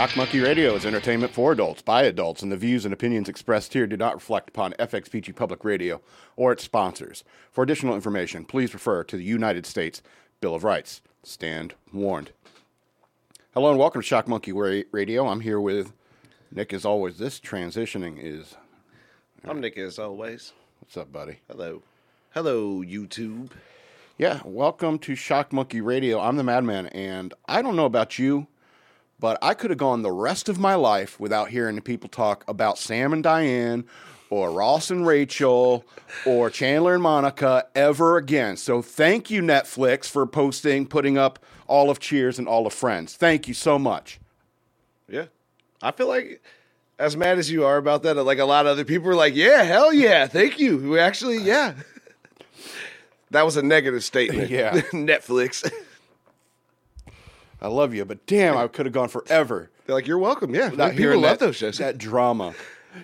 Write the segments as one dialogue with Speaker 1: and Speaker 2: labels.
Speaker 1: Shock Monkey Radio is entertainment for adults by adults, and the views and opinions expressed here do not reflect upon FXBG Public Radio or its sponsors. For additional information, please refer to the United States Bill of Rights. Stand warned. Hello and welcome to Shock Monkey Radio. I'm here with Nick. As always, this transitioning is.
Speaker 2: I'm Nick as always.
Speaker 1: What's up, buddy?
Speaker 2: Hello. Hello, YouTube.
Speaker 1: Yeah, welcome to Shock Monkey Radio. I'm the Madman, and I don't know about you, but I could have gone the rest of my life without hearing people talk about Sam and Diane or Ross and Rachel or Chandler and Monica ever again. So thank you, Netflix, for posting, putting up all of Cheers and all of Friends. Thank you so much.
Speaker 2: Yeah. I feel like as mad as you are about that, like a lot of other people were like, yeah, hell yeah, thank you. We actually, yeah. that was a negative statement.
Speaker 1: Yeah.
Speaker 2: Netflix.
Speaker 1: I love you, but damn, I could have gone forever.
Speaker 2: They're like, you're welcome. Yeah.
Speaker 1: Not
Speaker 2: people love
Speaker 1: that,
Speaker 2: those shows.
Speaker 1: that drama.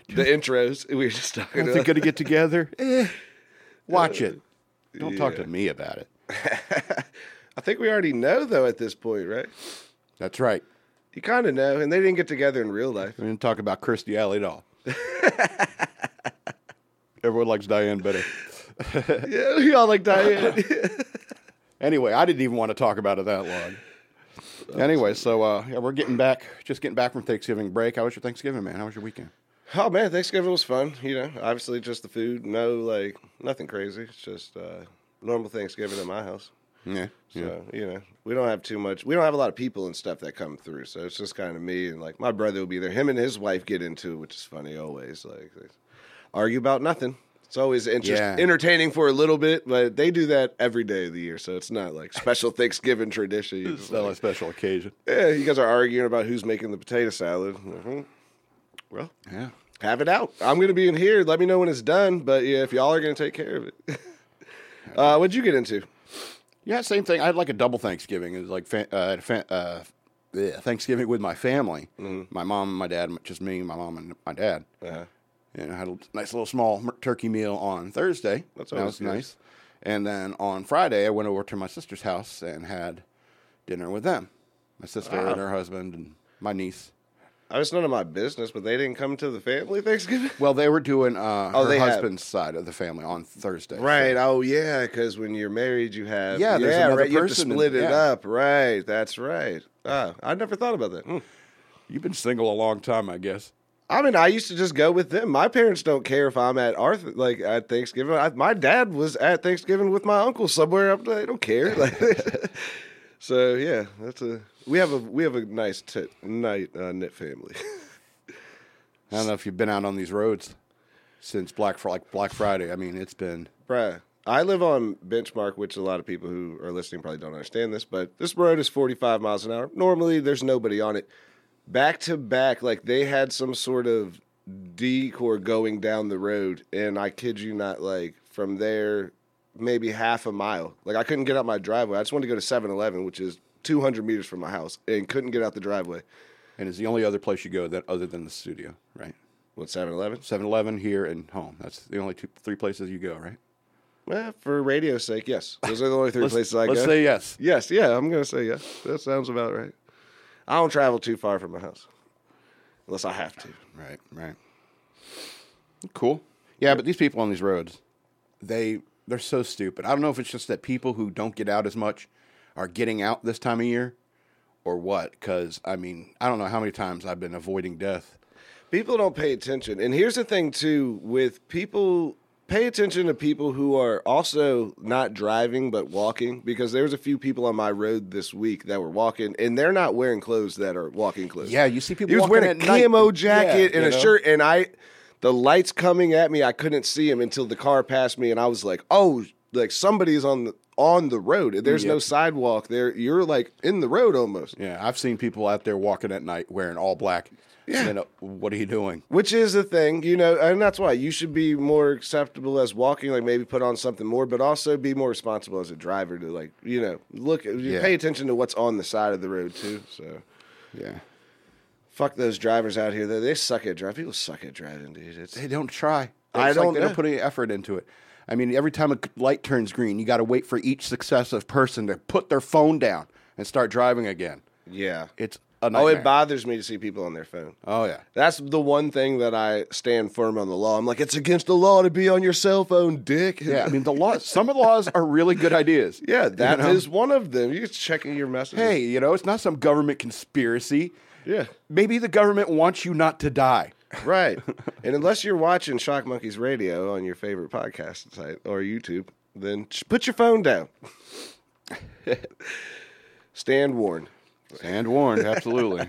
Speaker 2: the intros. We were just talking
Speaker 1: they're
Speaker 2: about.
Speaker 1: going to get together, eh, watch it. Don't talk to me about it.
Speaker 2: I think we already know, though, at this point, right?
Speaker 1: That's right.
Speaker 2: You kind of know. And they didn't get together in real life.
Speaker 1: We didn't talk about Kirstie Alley at all. Everyone likes Diane better.
Speaker 2: yeah, we all like Diane.
Speaker 1: Anyway, I didn't even want to talk about it that long. Anyway, so uh, yeah, we're getting back, just getting back from Thanksgiving break. How was your Thanksgiving, man? How was your weekend?
Speaker 2: Oh man, Thanksgiving was fun. You know, obviously just the food. No, like nothing crazy. It's just uh, normal Thanksgiving at my house.
Speaker 1: Yeah, yeah.
Speaker 2: So you know, we don't have too much. We don't have a lot of people and stuff that come through. So it's just kind of me and like my brother will be there. Him and his wife get into it, which is funny always. Like they argue about nothing. It's always interest-
Speaker 1: Yeah.
Speaker 2: entertaining for a little bit, but they do that every day of the year. So it's not like special Thanksgiving tradition.
Speaker 1: It's not
Speaker 2: like,
Speaker 1: a special occasion.
Speaker 2: yeah, you guys are arguing about who's making the potato salad. Mhm. Well,
Speaker 1: Yeah.
Speaker 2: have it out. I'm going to be in here. Let me know when it's done. But yeah, if y'all are going to take care of it. uh, what'd you get into?
Speaker 1: Yeah, same thing. I had like a double Thanksgiving. It was like fa- uh, I had a fa- uh, yeah, Thanksgiving with my family, my mom and my dad, just me, my mom and my dad.
Speaker 2: Uh,
Speaker 1: And I had a nice little small turkey meal on Thursday.
Speaker 2: That's
Speaker 1: that was
Speaker 2: good.
Speaker 1: nice. And then on Friday, I went over to my sister's house and had dinner with them. My sister
Speaker 2: Wow.
Speaker 1: and her husband and my niece.
Speaker 2: I was none of my business, but they didn't come to the family Thanksgiving.
Speaker 1: Well, they were doing uh,
Speaker 2: Oh,
Speaker 1: her
Speaker 2: they have-
Speaker 1: husband's side of the family on Thursday.
Speaker 2: Right.
Speaker 1: So-
Speaker 2: Oh, yeah. Because when you're married, you have
Speaker 1: Yeah, there's another
Speaker 2: right. You have to split it
Speaker 1: yeah.
Speaker 2: up. Right. That's right. Ah, I never thought about that. Hmm.
Speaker 1: You've been single a long time, I guess.
Speaker 2: I mean, I used to just go with them. My parents don't care if I'm at Arthur, like at Thanksgiving. I, my dad was at Thanksgiving with my uncle somewhere up there. They don't care. Like, so yeah, that's a we have a we have a nice t- night uh, knit family.
Speaker 1: I don't know if you've been out on these roads since Black like Black Friday. I mean, it's been
Speaker 2: Bruh. I live on Benchmark, which a lot of people who are listening probably don't understand this, but this road is 45 miles an hour. Normally, there's nobody on it. Back to back, like they had some sort of decor going down the road, and I kid you not, like from there, maybe half a mile. Like I couldn't get out my driveway. I just wanted to go to 7 Eleven, which is 200 meters from my house, and couldn't get out the driveway.
Speaker 1: and it's the only other place you go that other than the studio, right?
Speaker 2: What, 7 Eleven?
Speaker 1: 7-Eleven here and home. That's the only two, three places you go, right?
Speaker 2: Well, for radio's sake, yes. Those are the only 3 places I
Speaker 1: let's
Speaker 2: go.
Speaker 1: say yes.
Speaker 2: Yes, yeah, I'm gonna say yes. That sounds about right. I don't travel too far from my house, unless I have to.
Speaker 1: Right, right. Cool. Yeah, but these people on these roads, they they're so stupid. I don't know if it's just that people who don't get out as much are getting out this time of year, or what. Because I mean, I don't know how many times I've been avoiding death.
Speaker 2: People don't pay attention, and here's the thing too: with people, pay attention to people who are also not driving but walking, because there's a few people on my road this week that were walking, and they're not wearing clothes that are walking clothes.
Speaker 1: Yeah, you see people.
Speaker 2: He was wearing a camo jacket
Speaker 1: Yeah,
Speaker 2: and a
Speaker 1: know?
Speaker 2: shirt, and I, the lights coming at me, I couldn't see him until the car passed me, and I was like, "Oh, like somebody's on the on the road. There's no sidewalk there. You're like in the road almost."
Speaker 1: Yeah, I've seen people out there walking at night wearing all black.
Speaker 2: Yeah.
Speaker 1: Then, uh, what are you doing?
Speaker 2: Which is the thing, you know, and that's why you should be more acceptable as walking, like maybe put on something more, but also be more responsible as a driver to like, you know, look, you
Speaker 1: Yeah.
Speaker 2: pay attention to what's on the side of the road too. So
Speaker 1: Yeah,
Speaker 2: fuck those drivers out here. They, they suck at driving. People suck at driving, dude. It's
Speaker 1: they don't try.
Speaker 2: I
Speaker 1: It's like
Speaker 2: don't
Speaker 1: they
Speaker 2: know.
Speaker 1: don't put any effort into it. I mean, every time a light turns green, you got to wait for each successive person to put their phone down and start driving again.
Speaker 2: yeah.
Speaker 1: It's
Speaker 2: Oh, it bothers me to see people on their phone.
Speaker 1: oh yeah.
Speaker 2: That's the one thing that I stand firm on the law. I'm like, it's against the law to be on your cell phone, dick.
Speaker 1: Yeah, I mean the laws. Some of the laws are really good ideas.
Speaker 2: yeah, that is
Speaker 1: know?
Speaker 2: one of them. You're just checking your messages.
Speaker 1: Hey, you know, it's not some government conspiracy.
Speaker 2: yeah,
Speaker 1: Maybe the government wants you not to die.
Speaker 2: right. and unless you're watching Shock Monkeys Radio on your favorite podcast site or YouTube, then put your phone down. Stand warned.
Speaker 1: And warned, absolutely.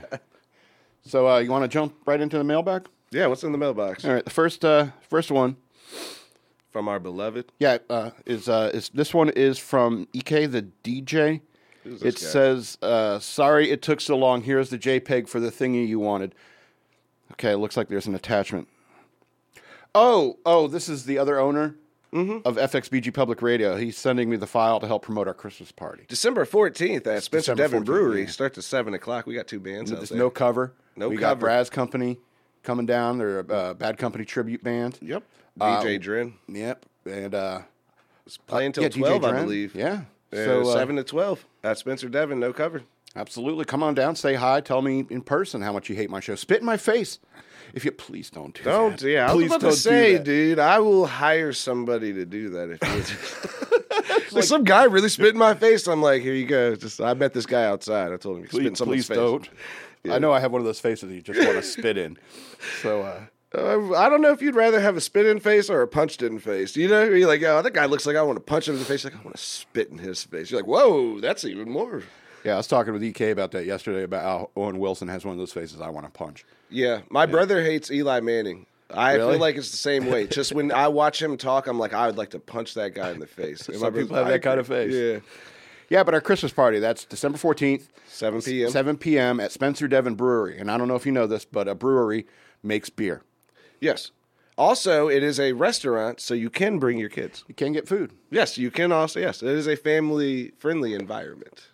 Speaker 1: so uh, you want to jump right into the mailbag?
Speaker 2: Yeah, what's in the mailbox
Speaker 1: All right, the first uh, first one,
Speaker 2: from our beloved?
Speaker 1: yeah, uh, is uh, is this one is from Ek the DJ. It
Speaker 2: guy?
Speaker 1: says, uh, "Sorry it took so long. Here's the JPEG for the thingy you wanted." Okay, it looks like there's an attachment. Oh, oh, this is the other owner
Speaker 2: Mm-hmm.
Speaker 1: of FXBG Public Radio. He's sending me the file to help promote our Christmas party.
Speaker 2: December 14th at Spencer
Speaker 1: December
Speaker 2: Devon
Speaker 1: 14th,
Speaker 2: Brewery.
Speaker 1: yeah.
Speaker 2: Starts at 7 o'clock. We got two bands
Speaker 1: There's
Speaker 2: there.
Speaker 1: no cover.
Speaker 2: No
Speaker 1: we got
Speaker 2: cover.
Speaker 1: Brad's Company coming down. They're a uh, Bad Company tribute band.
Speaker 2: Yep.
Speaker 1: Uh,
Speaker 2: DJ Dren.
Speaker 1: Yep, and uh,
Speaker 2: It's playing till
Speaker 1: yeah, DJ
Speaker 2: 12, I believe.
Speaker 1: Yeah.
Speaker 2: Uh,
Speaker 1: So uh,
Speaker 2: 7 to 12 at Spencer Devon. No cover.
Speaker 1: absolutely, come on down, say hi, tell me in person how much you hate my show. Spit in my face, if you please don't do
Speaker 2: Don't,
Speaker 1: that.
Speaker 2: yeah. I was
Speaker 1: Please
Speaker 2: about
Speaker 1: don't
Speaker 2: to say, dude, I will hire somebody to do that if you like, some guy really spit in my face. I'm like, here you go. Just I met this guy outside. I told him you spit in
Speaker 1: Please, please
Speaker 2: face.
Speaker 1: don't. I know I have one of those faces you just want to spit in. So uh,
Speaker 2: Uh, I don't know if you'd rather have a spit in face or a punched in face. You know, you're like, oh, that guy looks like I want to punch him in the face. Like I want to spit in his face. You're like, whoa, that's even more.
Speaker 1: Yeah, I was talking with EK about that yesterday about how Owen Wilson has one of those faces I want to punch.
Speaker 2: Yeah, my brother hates Eli Manning. I
Speaker 1: Really?
Speaker 2: feel like it's the same way. Just when I watch him talk, I'm like, I would like to punch that guy in the face.
Speaker 1: Some people have that kind of face.
Speaker 2: Yeah,
Speaker 1: Yeah, but our Christmas party, that's December 14th,
Speaker 2: 7 p.m.
Speaker 1: 7 p.m. at Spencer Devon Brewery. And I don't know if you know this, but a brewery makes beer.
Speaker 2: Yes. Also, it is a restaurant, so you can bring your kids.
Speaker 1: You can get food.
Speaker 2: Yes, you can also. Yes, it is a family-friendly environment.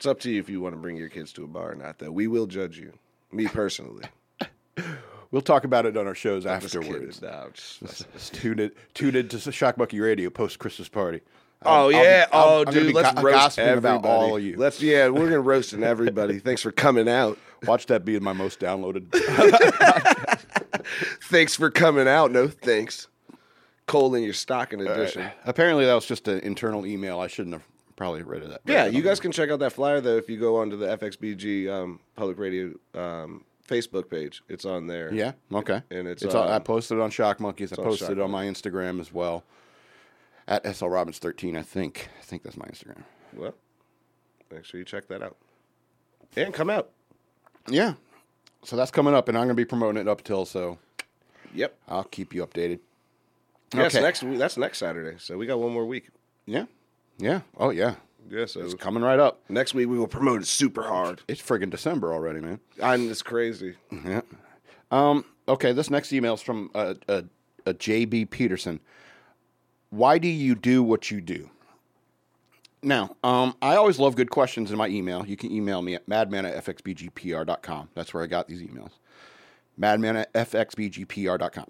Speaker 2: It's up to you if you want to bring your kids to a bar or not. Though we will judge you. Me personally.
Speaker 1: We'll talk about it on our shows
Speaker 2: Just
Speaker 1: afterwards.
Speaker 2: No, just.
Speaker 1: Just Tune in, tune in to Shock Monkey Radio post Christmas party.
Speaker 2: Oh
Speaker 1: I'll-
Speaker 2: yeah!
Speaker 1: I'll-
Speaker 2: oh,
Speaker 1: I'm
Speaker 2: dude, let's
Speaker 1: go-
Speaker 2: roast everybody.
Speaker 1: about all of you.
Speaker 2: Let's yeah, we're gonna roasting everybody. Thanks for coming out.
Speaker 1: Watch that be my most downloaded.
Speaker 2: Thanks for coming out. No thanks. coal in your stocking edition.
Speaker 1: Uh, apparently, that was just an internal email. I shouldn't have probably read it that.
Speaker 2: Yeah, you guys can check out that flyer though if you go onto the FXBG um, public radio um, Facebook page. It's on there.
Speaker 1: Yeah. Okay.
Speaker 2: And it's,
Speaker 1: on, I
Speaker 2: um,
Speaker 1: posted it on Shock Monkeys. I
Speaker 2: on
Speaker 1: posted
Speaker 2: Shock
Speaker 1: it on my Instagram as well. At SL Robbins thirteen, I think. I think that's my Instagram.
Speaker 2: Well, make sure you check that out. And come out.
Speaker 1: Yeah. So that's coming up, and I'm going to be promoting it up till so.
Speaker 2: Yep.
Speaker 1: I'll keep you updated.
Speaker 2: Yes,
Speaker 1: Okay.
Speaker 2: next. That's next Saturday. So we got one more week.
Speaker 1: Yeah. Yeah. Oh yeah.
Speaker 2: Yeah. So
Speaker 1: It's coming right up.
Speaker 2: next week we will promote it super hard.
Speaker 1: It's friggin' December already, man.
Speaker 2: I'm just crazy.
Speaker 1: Yeah. Um, okay, this next email is from uh, uh, uh, J.B. Peterson. Why do you do what you do? Now, um, I always love good questions in my email. You can email me at madman at fxbgpr.com. That's where I got these emails. Madman at fxbgpr.com.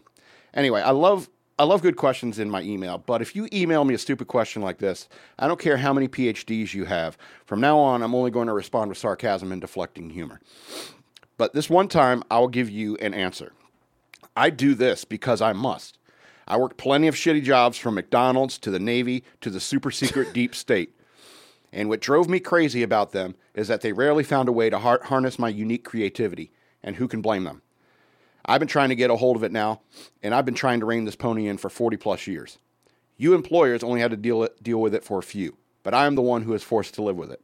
Speaker 1: Anyway, I love I love good questions in my email, but if you email me a stupid question like this, I don't care how many PhDs you have. From now on, I'm only going to respond with sarcasm and deflecting humor. But this one time, I will give you an answer. I do this because I must. I worked plenty of shitty jobs from McDonald's to the Navy to the super secret deep state. And what drove me crazy about them is that they rarely found a way to har- harness my unique creativity. And who can blame them? I've been trying to get a hold of it now, and I've been trying to rein this pony in for 40 plus years. You employers only had to deal, it, deal with it for a few, but I am the one who is forced to live with it.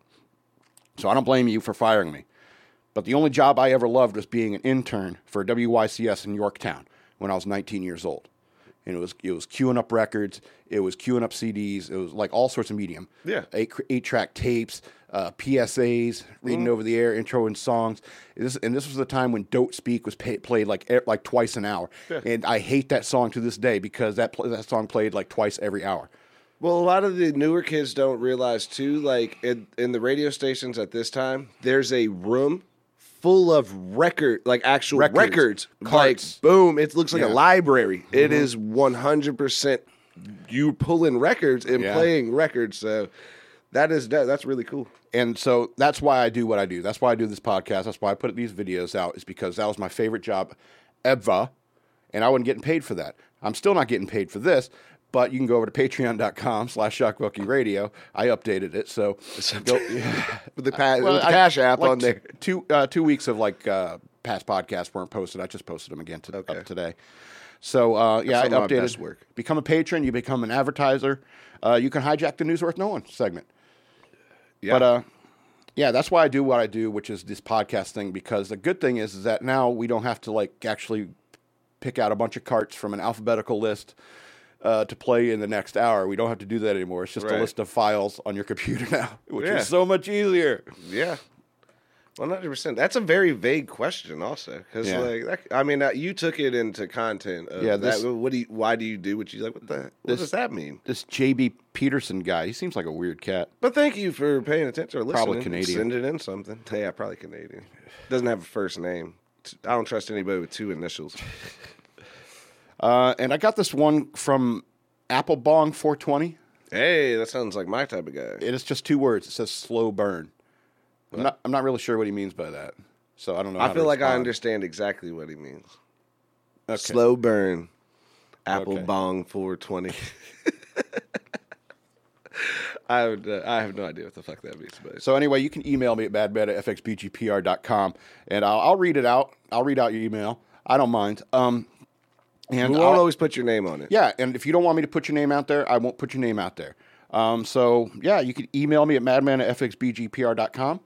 Speaker 1: So I don't blame you for firing me. But the only job I ever loved was being an intern for WYCS in Yorktown when I was 19 years old. And it was it was queuing up records, it was queuing up CDs, it was like all sorts of medium.
Speaker 2: Yeah.
Speaker 1: eight, eight track tapes, uh, PSAs, reading over the air, intro and songs. This and this was the time when "Don't Speak" was pay, played like like twice an hour, yeah. and I hate that song to this day because that that song played like twice every hour.
Speaker 2: Well, a lot of the newer kids don't realize too. Like in, in the radio stations at this time, there's a room full of record, like actual
Speaker 1: Records.
Speaker 2: records. Like boom, it looks like
Speaker 1: Yeah. Mm-hmm.
Speaker 2: a library. It is 100 percent you pulling records and
Speaker 1: Yeah.
Speaker 2: playing records. So That is that, that's really cool.
Speaker 1: And so that's why I do what I do. That's why I do this podcast. That's why I put these videos out, is because that was my favorite job ever. And I wasn't getting paid for that. I'm still not getting paid for this, but you can go over to patreon.com slash shockmonkey radio. I updated it. So go,
Speaker 2: With the, pa-
Speaker 1: Well,
Speaker 2: with the Cash App
Speaker 1: like
Speaker 2: on there.
Speaker 1: Two uh, two weeks of like uh, past podcasts weren't posted. I just posted them again to,
Speaker 2: Okay.
Speaker 1: today. So uh, yeah, I updated.
Speaker 2: work.
Speaker 1: Become a patron. You become an advertiser. Uh, you can hijack the news worth knowing segment.
Speaker 2: Yeah.
Speaker 1: But uh, yeah, that's why I do what I do, which is this podcast thing. Because the good thing is, is that now we don't have to like actually pick out a bunch of carts from an alphabetical list uh, to play in the next hour. We don't have to do that anymore. It's just a list of files on your computer now, which
Speaker 2: Yeah.
Speaker 1: is so much easier.
Speaker 2: Yeah. One hundred percent. That's a very vague question, also, because
Speaker 1: Yeah.
Speaker 2: like that, I mean, uh, you took it into content. Of
Speaker 1: Yeah,
Speaker 2: that, what do you? Why do you do what you like? What the? What
Speaker 1: This-
Speaker 2: does that mean?
Speaker 1: This JB Peterson guy, he seems like a weird cat.
Speaker 2: But thank you for paying attention or listening.
Speaker 1: Probably Canadian.
Speaker 2: Send it in something. Yeah, probably Canadian. Doesn't have a first name. I don't trust anybody with two initials.
Speaker 1: Uh, and I got this one from Applebong 420.
Speaker 2: Hey, that sounds like my type of guy.
Speaker 1: It is just two words. It says slow burn. I'm not, I'm not really sure what he means by that. So I don't know.
Speaker 2: I feel like I understand exactly what he means.
Speaker 1: Okay.
Speaker 2: Slow burn. Apple
Speaker 1: Okay.
Speaker 2: bong 420. I would, uh, I have no idea what the fuck that means, but
Speaker 1: So anyway, you can email me at madman at fxbgpr.com and I'll, I'll read it out. I'll read out your email. I don't mind. Um, and
Speaker 2: we won't
Speaker 1: I'll-
Speaker 2: always put your name on it.
Speaker 1: yeah, and if you don't want me to put your name out there, I won't put your name out there. Um, so yeah, you can email me at madman at fxbgpr.com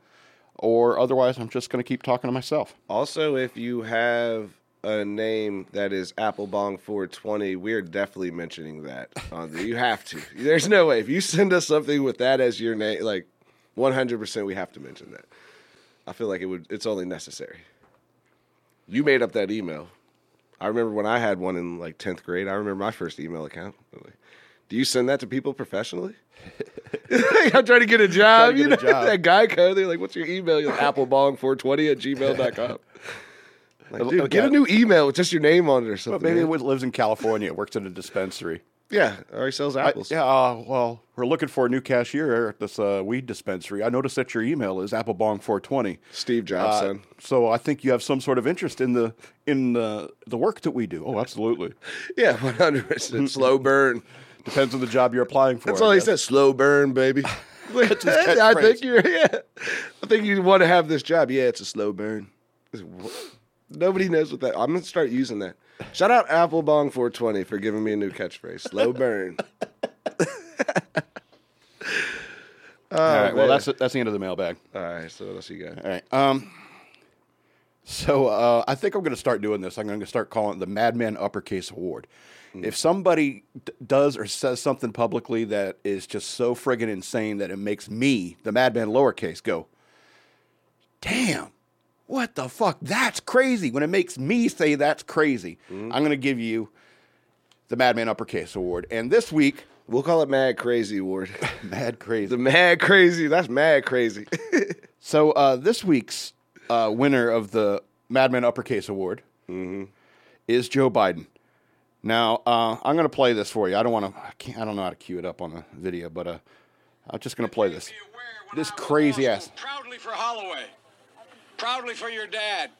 Speaker 1: or otherwise I'm just going to keep talking to myself.
Speaker 2: Also, if you have a name that is Applebong 420, we're definitely mentioning that. On the, you have to. There's no way. If you send us something with that as your name, like 100%, we have to mention that. I feel like it would. It's only necessary. You made up that email. I remember when I had one in like 10th grade. I remember my first email account. Like, Do you send that to people professionally? I'm trying to get a job.
Speaker 1: To
Speaker 2: you know,
Speaker 1: a job.
Speaker 2: that guy code. They're like, "What's your email?" You're like, Applebong420 at gmail.com. Like, dude, get a new email with just your name on it or
Speaker 1: But
Speaker 2: something.
Speaker 1: maybe
Speaker 2: man.
Speaker 1: it lives in California, It works at a dispensary.
Speaker 2: Yeah, he sells
Speaker 1: I-
Speaker 2: apples.
Speaker 1: yeah, uh, well, we're looking for a new cashier at this uh, weed dispensary. I noticed that your email is Applebong420.
Speaker 2: Steve Jobs,
Speaker 1: Uh, so I think you have some sort of interest in the in the the work that we do. Oh, absolutely.
Speaker 2: Yeah, 100%. Slow burn.
Speaker 1: Depends on the job you're applying for.
Speaker 2: That's
Speaker 1: I
Speaker 2: all he said. Slow burn, baby. I think you're. Yeah, I think you want to have this job. Yeah, it's a slow burn. Nobody knows what that. I'm gonna start using that. Shout out Applebong420 for giving me a new catchphrase. Slow burn.
Speaker 1: All right. Well, that's that's the end of the mailbag.
Speaker 2: All right. So what else you got?
Speaker 1: All right. Um. So uh, I think I'm going to start doing this. I'm going to start calling it the Madman Uppercase Award. If somebody d- does or says something publicly that is just so friggin' insane that it makes me, the Madman lowercase, go, damn, what the fuck? That's crazy. When it makes me say that's crazy, I'm going to give you the Madman Uppercase Award. And this week,
Speaker 2: We'll call it Mad Crazy Award.
Speaker 1: mad crazy.
Speaker 2: the Mad Crazy. That's Mad Crazy.
Speaker 1: So uh, this week's uh, winner of the Madman Uppercase Award is Joe Biden. Now uh, I'm going to play this for you. I don't want to. I, can't- I don't know how to cue it up on the video, but uh, I'm just going to play this.
Speaker 3: Be aware when
Speaker 1: This crazy ass-
Speaker 3: Proudly for Holloway. Proudly for your dad.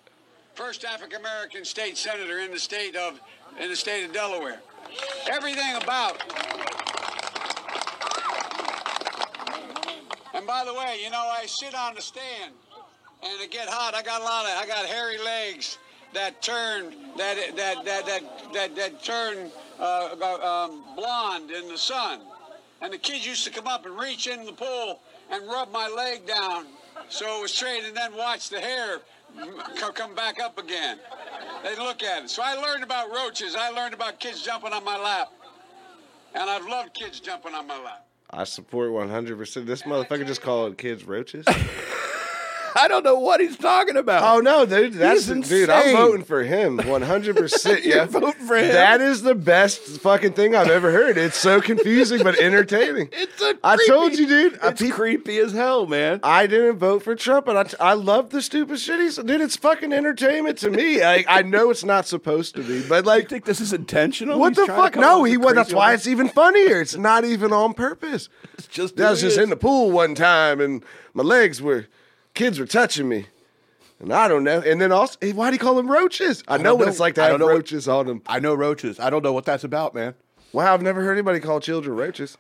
Speaker 3: First African American state senator in the state of in the state of Delaware. Everything about. And by the way, you know I sit on the stand, and it get hot. I got a lot of I got hairy legs that turn that that that that that, that turn uh, um, blonde in the sun. And the kids used to come up and reach in the pool and rub my leg down so it was straight and then watch the hair come back up again. They'd look at it. So I learned about roaches. I learned about kids jumping on my lap. And I've loved kids jumping on my lap.
Speaker 2: I support 100%. This motherfucker just called kids roaches.
Speaker 1: I don't know what he's talking about.
Speaker 2: Oh no, dude, that's
Speaker 1: He's
Speaker 2: dude. I'm voting for him 100. percent Yeah,
Speaker 1: voting for him?
Speaker 2: That is the best fucking thing I've ever heard. It's so confusing but entertaining.
Speaker 1: It's a
Speaker 2: I
Speaker 1: creepy-
Speaker 2: told you, dude. I,
Speaker 1: It's creepy as hell, man.
Speaker 2: I didn't vote for Trump, and I, t- I love the stupid shit he's dude. It's fucking entertainment to me. I, I know it's not supposed to be, but
Speaker 1: You
Speaker 2: like,
Speaker 1: think this is intentional?
Speaker 2: what
Speaker 1: He's
Speaker 2: the fuck? No, he
Speaker 1: as
Speaker 2: was. That's why it's even funnier. It's not even on purpose.
Speaker 1: It's just
Speaker 2: I was just in the pool one time, and my legs were, kids were touching me. And I don't know. And then also, hey, why do you call them roaches? I, know
Speaker 1: don't
Speaker 2: what it's like to
Speaker 1: I
Speaker 2: have
Speaker 1: know what-
Speaker 2: roaches on them.
Speaker 1: I know roaches. I don't know what that's about, man.
Speaker 2: Wow, I've never heard anybody call children roaches.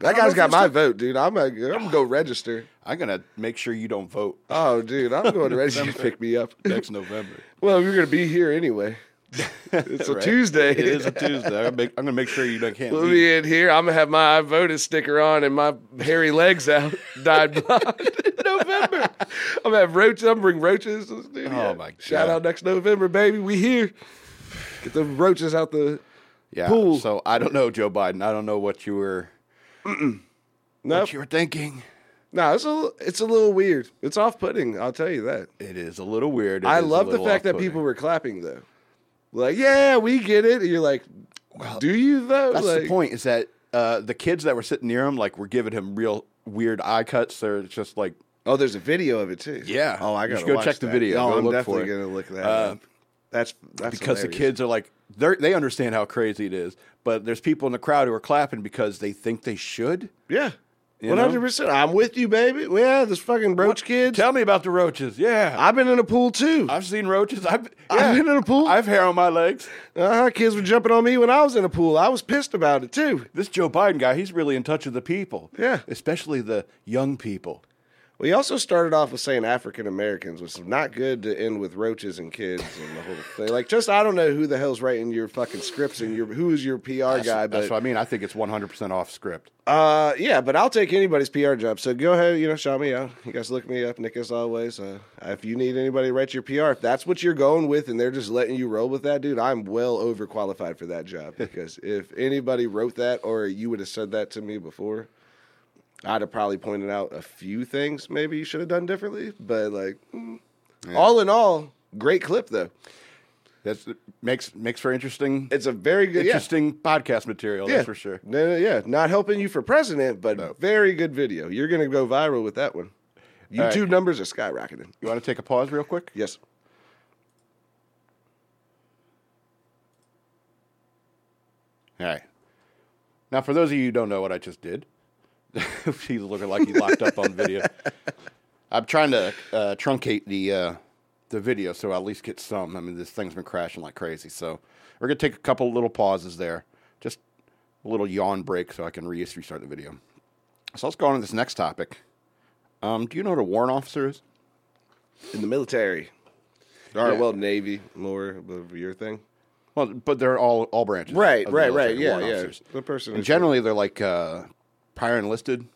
Speaker 2: That
Speaker 1: know
Speaker 2: guy's got my vote, dude. I'm gonna, I'm gonna go register.
Speaker 1: I'm gonna make sure you don't vote
Speaker 2: Oh, dude, I'm going to register to pick me up.
Speaker 1: next November.
Speaker 2: Well, we're gonna be here anyway. It's a
Speaker 1: Right?
Speaker 2: Tuesday.
Speaker 1: It is a Tuesday. I'm gonna make, I'm gonna make sure you don't can't.
Speaker 2: We'll be in here. I'm gonna have my I voted sticker on and my hairy legs out, dyed blonde. November. I'm gonna have roaches. I'm gonna bring roaches. to the.
Speaker 1: Oh, my
Speaker 2: Shout out next November, baby. We here. Get the roaches out the
Speaker 1: Yeah.
Speaker 2: Pool.
Speaker 1: So I don't know, Joe Biden. I don't know what you were
Speaker 2: no.
Speaker 1: what you were thinking.
Speaker 2: No, it's a it's a little weird. It's off putting. I'll tell you that.
Speaker 1: It is a little weird. It
Speaker 2: I love the fact that people were clapping though. Like, yeah, we get it. And you're like, well, do you though?
Speaker 1: That's
Speaker 2: like,
Speaker 1: the point. Is that uh, the kids that were sitting near him, like, were giving him real weird eye cuts. They're just like,
Speaker 2: Oh, there's a video of it too.
Speaker 1: Yeah.
Speaker 2: Oh, I gotta
Speaker 1: should go
Speaker 2: watch
Speaker 1: check the video.
Speaker 2: Oh,
Speaker 1: Go
Speaker 2: I'm
Speaker 1: look
Speaker 2: definitely gonna look that
Speaker 1: Uh,
Speaker 2: up. That's that's
Speaker 1: because the kids are like, they they understand how crazy it is, but there's people in the crowd who are clapping because they think they should.
Speaker 2: Yeah. One hundred percent. I'm with you, baby. Yeah, this fucking roach kids.
Speaker 1: Tell me about the roaches. Yeah,
Speaker 2: I've been in a pool too.
Speaker 1: I've seen roaches. I've,
Speaker 2: I've been in a pool.
Speaker 1: I have hair on my legs.
Speaker 2: Uh-huh. Kids were jumping on me when I was in a pool. I was pissed about it too.
Speaker 1: This Joe Biden guy, he's really in touch with the people.
Speaker 2: Yeah.
Speaker 1: especially the young people.
Speaker 2: We also started off with saying African Americans, which is not good to end with roaches and kids and the whole thing. Like, just I don't know who the hell's writing your fucking scripts and your who is your PR
Speaker 1: That's,
Speaker 2: guy,
Speaker 1: that's what I mean. I think it's 100 percent off script.
Speaker 2: Uh, yeah, but I'll take anybody's PR job. So go ahead, you know, shout me out. You guys look me up, Nick, as always. Uh, if you need anybody to write your PR, if that's what you're going with and they're just letting you roll with that, dude, I'm well overqualified for that job. Because if anybody wrote that or you would have said that to me before, I'd have probably pointed out a few things maybe you should have done differently. But like, mm. all in all, great clip though.
Speaker 1: That's makes makes for interesting,
Speaker 2: It's a very good, yeah.
Speaker 1: interesting podcast material.
Speaker 2: Yeah,
Speaker 1: That's for sure.
Speaker 2: No, no, yeah, not helping you for president, but
Speaker 1: No.
Speaker 2: very good video. You're gonna go viral with that one.
Speaker 1: All right.
Speaker 2: YouTube numbers are skyrocketing.
Speaker 1: You want to take a pause real quick?
Speaker 2: Yes.
Speaker 1: All right. Now, for those of you who don't know what I just did, he's looking like he locked up on video. I'm trying to uh, truncate the uh, the video so I at least get some. I mean, this thing's been crashing like crazy. So we're gonna take a couple little pauses there, just a little yawn break so I can re- restart the video. So let's go on to this next topic. Um, do you know what a warrant officer is?
Speaker 2: In the military. All right,
Speaker 1: Yeah.
Speaker 2: well, Navy, more of your thing.
Speaker 1: Well, but they're all all branches.
Speaker 2: Right, right, right. Yeah,
Speaker 1: warrant
Speaker 2: yeah. The person
Speaker 1: And generally, they're like uh, prior enlisted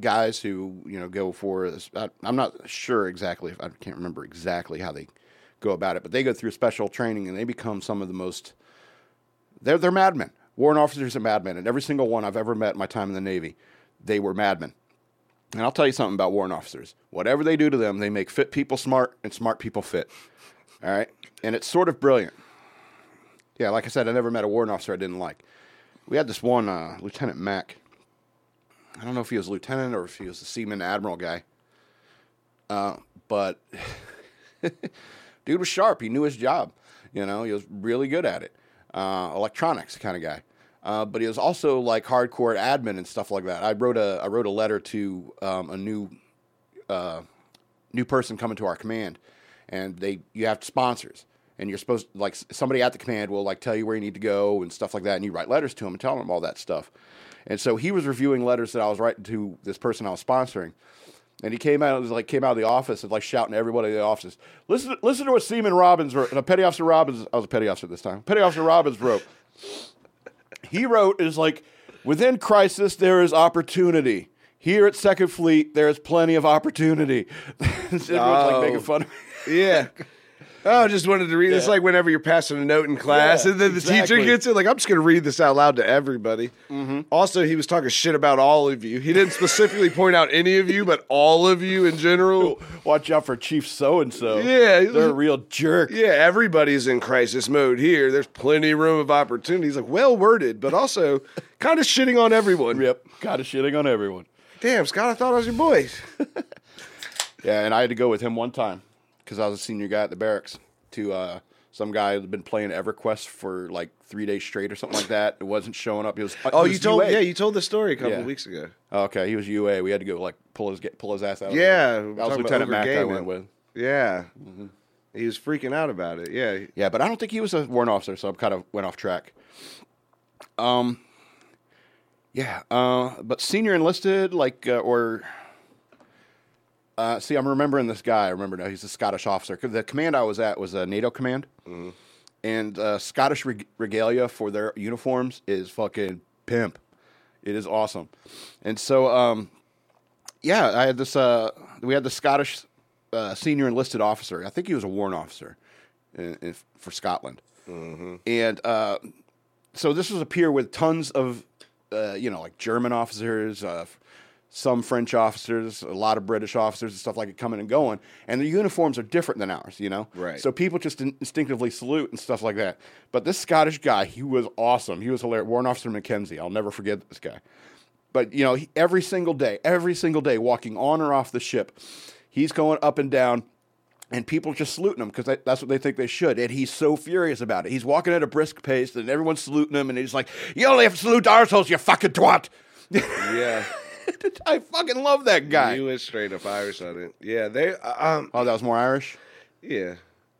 Speaker 1: guys who you know go for. I, I'm not sure exactly. if I can't remember exactly how they go about it, but they go through special training and they become some of the most. They're they're madmen. Warrant officers are madmen, and every single one I've ever met in my time in the Navy, they were madmen. And I'll tell you something about warrant officers. Whatever they do to them, they make fit people smart and smart people fit. All right, and it's sort of brilliant. Yeah, like I said, I never met a warrant officer I didn't like. We had this one uh, Lieutenant Mack. I don't know if he was lieutenant or if he was a seaman admiral guy. Uh, but dude was sharp. He knew his job. You know, he was really good at it. Uh, electronics kind of guy. Uh, but he was also like hardcore admin and stuff like that. I wrote a I wrote a letter to um, a new uh, new person coming to our command, and they you have sponsors, and you're supposed like somebody at the command will like tell you where you need to go and stuff like that, and you write letters to them and tell them all that stuff. And so he was reviewing letters that I was writing to this person I was sponsoring, and he came out it was like came out of the office and like shouting to everybody in the office, listen listen to what Seaman Robbins wrote. No, Petty Officer Robbins, I was a petty officer this time. Petty Officer Robbins wrote. He wrote is like within crisis there is opportunity. Here at Second Fleet, there is plenty of opportunity. Everyone's like
Speaker 2: Oh.
Speaker 1: making fun of me.
Speaker 2: Yeah. Oh, I just wanted to read. It's like whenever you're passing a note in class,
Speaker 1: Yeah,
Speaker 2: and then the teacher gets it. Like, I'm just going to read this out loud to everybody. Mm-hmm. Also, he was talking shit about all of you. He didn't specifically point out any of you, but all of you in general.
Speaker 1: Watch out for Chief So and So.
Speaker 2: Yeah.
Speaker 1: they're a real jerk.
Speaker 2: Yeah, everybody's in crisis mode here. There's plenty of room of opportunities. Like well worded, but also kind of shitting on everyone.
Speaker 1: Yep, kind of shitting on everyone.
Speaker 2: Damn, Scott, I thought I was your boy.
Speaker 1: Yeah, and I had to go with him one time because I was a senior guy at the barracks to uh, some guy who'd been playing EverQuest for like three days straight or something like that. It wasn't showing up. He was.
Speaker 2: Oh,
Speaker 1: he
Speaker 2: you
Speaker 1: was
Speaker 2: told
Speaker 1: UA.
Speaker 2: yeah, you told the story a couple
Speaker 1: Yeah.
Speaker 2: weeks ago.
Speaker 1: Okay, he was UA. We had to go like pull his get pull his ass out.
Speaker 2: Yeah,
Speaker 1: that was Lieutenant Mac. I went with.
Speaker 2: Yeah,
Speaker 1: Mm-hmm.
Speaker 2: he was freaking out about it. Yeah,
Speaker 1: Yeah, but I don't think he was a warrant officer, so I kind of went off track. Um, yeah, uh, but senior enlisted, like, uh, or, uh, see, I'm remembering this guy. I remember now he's a Scottish officer. the command I was at was a NATO command, and uh, Scottish reg- regalia for their uniforms is fucking pimp. It is awesome, and so, um, yeah, I had this. Uh, we had the Scottish uh, senior enlisted officer. I think he was a warrant officer in, in, for Scotland, and uh, so this was a pier with tons of, uh, you know, like German officers, uh, some French officers, a lot of British officers and stuff like it coming and going, and their uniforms are different than ours, you know.
Speaker 2: Right.
Speaker 1: So people just in- instinctively salute and stuff like that. But this Scottish guy, he was awesome. He was hilarious. Warrant Officer Mackenzie. I'll never forget this guy. But you know, he, every single day, every single day, walking on or off the ship, he's going up and down, and people just saluting him because that's what they think they should. And he's so furious about it. He's walking at a brisk pace, and everyone's saluting him, and he's like, "You only have to salute arseholes, you fucking twat."
Speaker 2: yeah.
Speaker 1: I fucking love that guy.
Speaker 2: You went straight up Irish on it. Yeah, they. Um,
Speaker 1: oh, that was more Irish.
Speaker 2: yeah.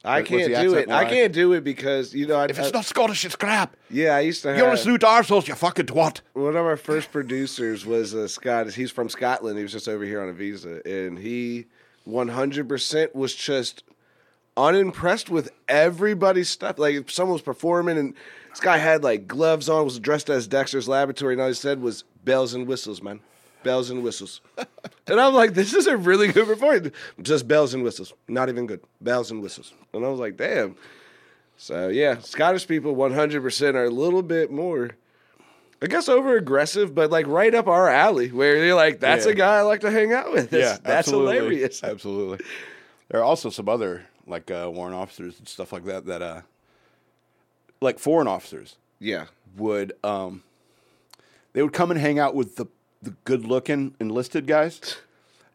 Speaker 2: I
Speaker 1: Was- was
Speaker 2: can't
Speaker 1: the
Speaker 2: do it. I
Speaker 1: Irish?
Speaker 2: can't do it because you know. I,
Speaker 1: If it's
Speaker 2: I-
Speaker 1: not Scottish, it's crap.
Speaker 2: yeah, I used to
Speaker 1: You only
Speaker 2: have
Speaker 1: salute arseholes, you fucking twat.
Speaker 2: one of our first producers was a Scottish. He's from Scotland. He was just over here on a visa, and he 100% was just unimpressed with everybody's stuff. Like if someone was performing, and this guy had like gloves on, was dressed as Dexter's Laboratory, and all he said was bells and whistles, man. Bells and whistles. and I'm like, this is a really good performance. Just bells and whistles. Not even good. Bells and whistles. And I was like, damn. So yeah, Scottish people 100% are a little bit more, I guess, over aggressive, but like right up our alley, where you're like, that's
Speaker 1: Yeah.
Speaker 2: a guy I like to hang out with. That's, that's
Speaker 1: absolutely.
Speaker 2: hilarious.
Speaker 1: Absolutely. There are also some other like uh, warrant officers and stuff like that that uh, like foreign officers
Speaker 2: Yeah,
Speaker 1: would um, they would come and hang out with the the good looking enlisted guys.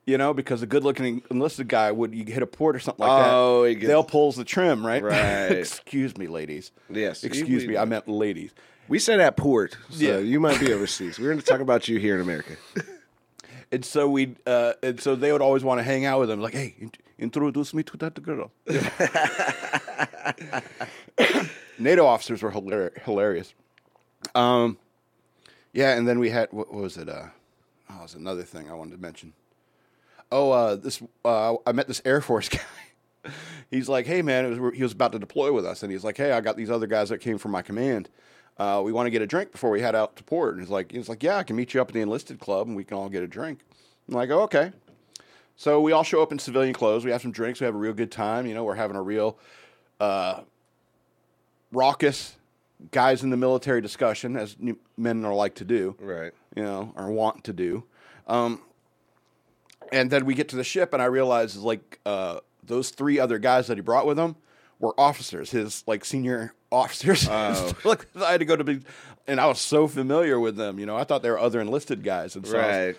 Speaker 1: You know, because the good looking enlisted guy would you hit a port or something like
Speaker 2: Oh,
Speaker 1: that.
Speaker 2: he gets-
Speaker 1: They'll pulls the trim, right?
Speaker 2: Right.
Speaker 1: Excuse me, ladies.
Speaker 2: Yes, you-
Speaker 1: Excuse
Speaker 2: we-
Speaker 1: me, I meant ladies.
Speaker 2: we said at port, so
Speaker 1: Yeah.
Speaker 2: you might be overseas. We're going to talk about you here in America.
Speaker 1: And so we, uh, and so they would always want to hang out with them. Like, hey, int- introduce me to that girl. NATO officers were hilar- hilarious. Um, yeah, and then we had what, what was it? Uh, oh, was another thing I wanted to mention. Oh, uh, this uh, I met this Air Force guy. he's like, hey man, was, he was about to deploy with us, and he's like, hey, I got these other guys that came from my command. Uh, we want to get a drink before we head out to port. And he's like, he's like, yeah, I can meet you up at the enlisted club, and we can all get a drink. I'm like, oh, okay. So we all show up in civilian clothes. We have some drinks. We have a real good time. You know, we're having a real uh, raucous guys in the military discussion, as men are like to do
Speaker 2: Right.
Speaker 1: You know, or want to do. Um, and then we get to the ship, and I realize like uh, those three other guys that he brought with him were officers, his like senior officers.
Speaker 2: Oh.
Speaker 1: Look, I had to go to be, and I was so familiar with them. You know, I thought they were other enlisted guys, and so I was-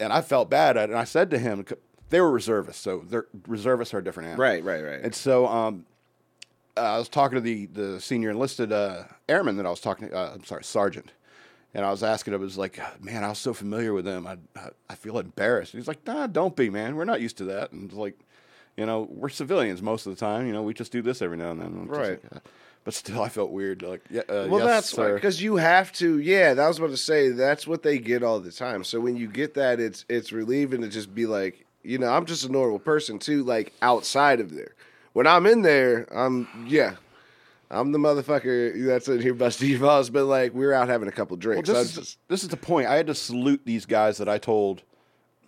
Speaker 1: and I felt bad. And I said to him, they were reservists, so they're reservists are a different animal.
Speaker 2: Right, right, right.
Speaker 1: And so um, I was talking to the the senior enlisted uh, airman that I was talking. To, uh, I'm sorry, sergeant. And I was asking him, I was like, man, I was so familiar with them. I, I, I feel embarrassed. He's like, nah, don't be, man. We're not used to that. And it's like, you know, we're civilians most of the time. You know, we just do this every now and then. I'm
Speaker 2: Right.
Speaker 1: like, uh, but still, I felt weird. Like, yeah, uh,
Speaker 2: Well,
Speaker 1: yes,
Speaker 2: that's because you have to. Yeah, that was about to say. That's what they get all the time. So when you get that, it's it's relieving to just be like, you know, I'm just a normal person too. Like outside of there, when I'm in there, I'm yeah, I'm the motherfucker that's in here busting your balls. But like we're out having a couple
Speaker 1: Well,
Speaker 2: drinks.
Speaker 1: this,
Speaker 2: I'm
Speaker 1: is,
Speaker 2: just-
Speaker 1: this is the point. I had to salute these guys that I told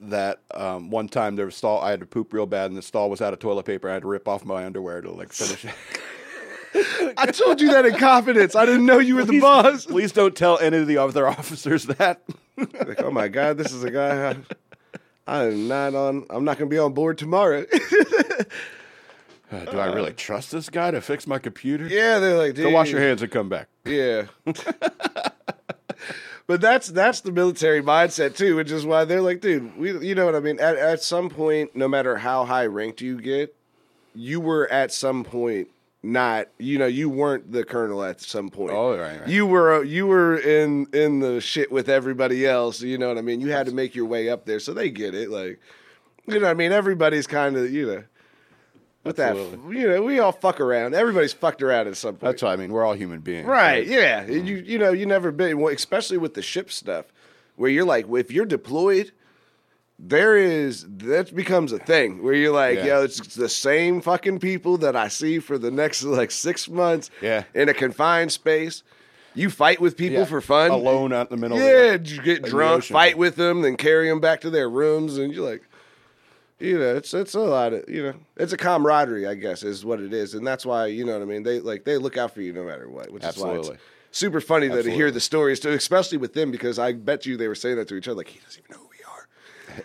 Speaker 1: that um, one time there was stall. I had to poop real bad, and the stall was out of toilet paper. I had to rip off my underwear to like finish it.
Speaker 2: I told you that in confidence. I didn't know you were the boss.
Speaker 1: Please don't tell any of the other officers that.
Speaker 2: Like, oh my god, this is a guy. I, I am not on. I'm not going to be on board tomorrow.
Speaker 1: Uh, do I really trust this guy to fix my computer?
Speaker 2: yeah, they're like, dude,
Speaker 1: Go wash your hands and come back.
Speaker 2: Yeah. but that's that's the military mindset too, which is why they're like, dude, we you know what I mean? At at some point, no matter how high ranked you get, you were at some point not you know you weren't the colonel at some point
Speaker 1: Oh, right, right.
Speaker 2: you were you were in in the shit with everybody else you know what i mean you had to make your way up there so they get it like you know what i mean everybody's kind of you know with that you know we all fuck around everybody's fucked around at some point
Speaker 1: That's what I mean. We're all human beings.
Speaker 2: Right. Yeah. Mm-hmm. You you know you never been especially with the ship stuff where you're like if you're deployed, there is that becomes a thing where you're like
Speaker 1: Yeah.
Speaker 2: yo it's the same fucking people that I see for the next like six months.
Speaker 1: Yeah.
Speaker 2: In a confined space, you fight with people
Speaker 1: Yeah.
Speaker 2: for fun.
Speaker 1: Alone out in the middle.
Speaker 2: Yeah,
Speaker 1: Of the,
Speaker 2: you get drunk, fight with them, then carry them back to their rooms, and you're like, you know, it's it's a lot of you know, it's a camaraderie, I guess, is what it is, and that's why you know what I mean. They like they look out for you no matter what, which is why it's super funny that to hear the stories, too, especially with them, because I bet you they were saying that to each other, like he doesn't even know who we are.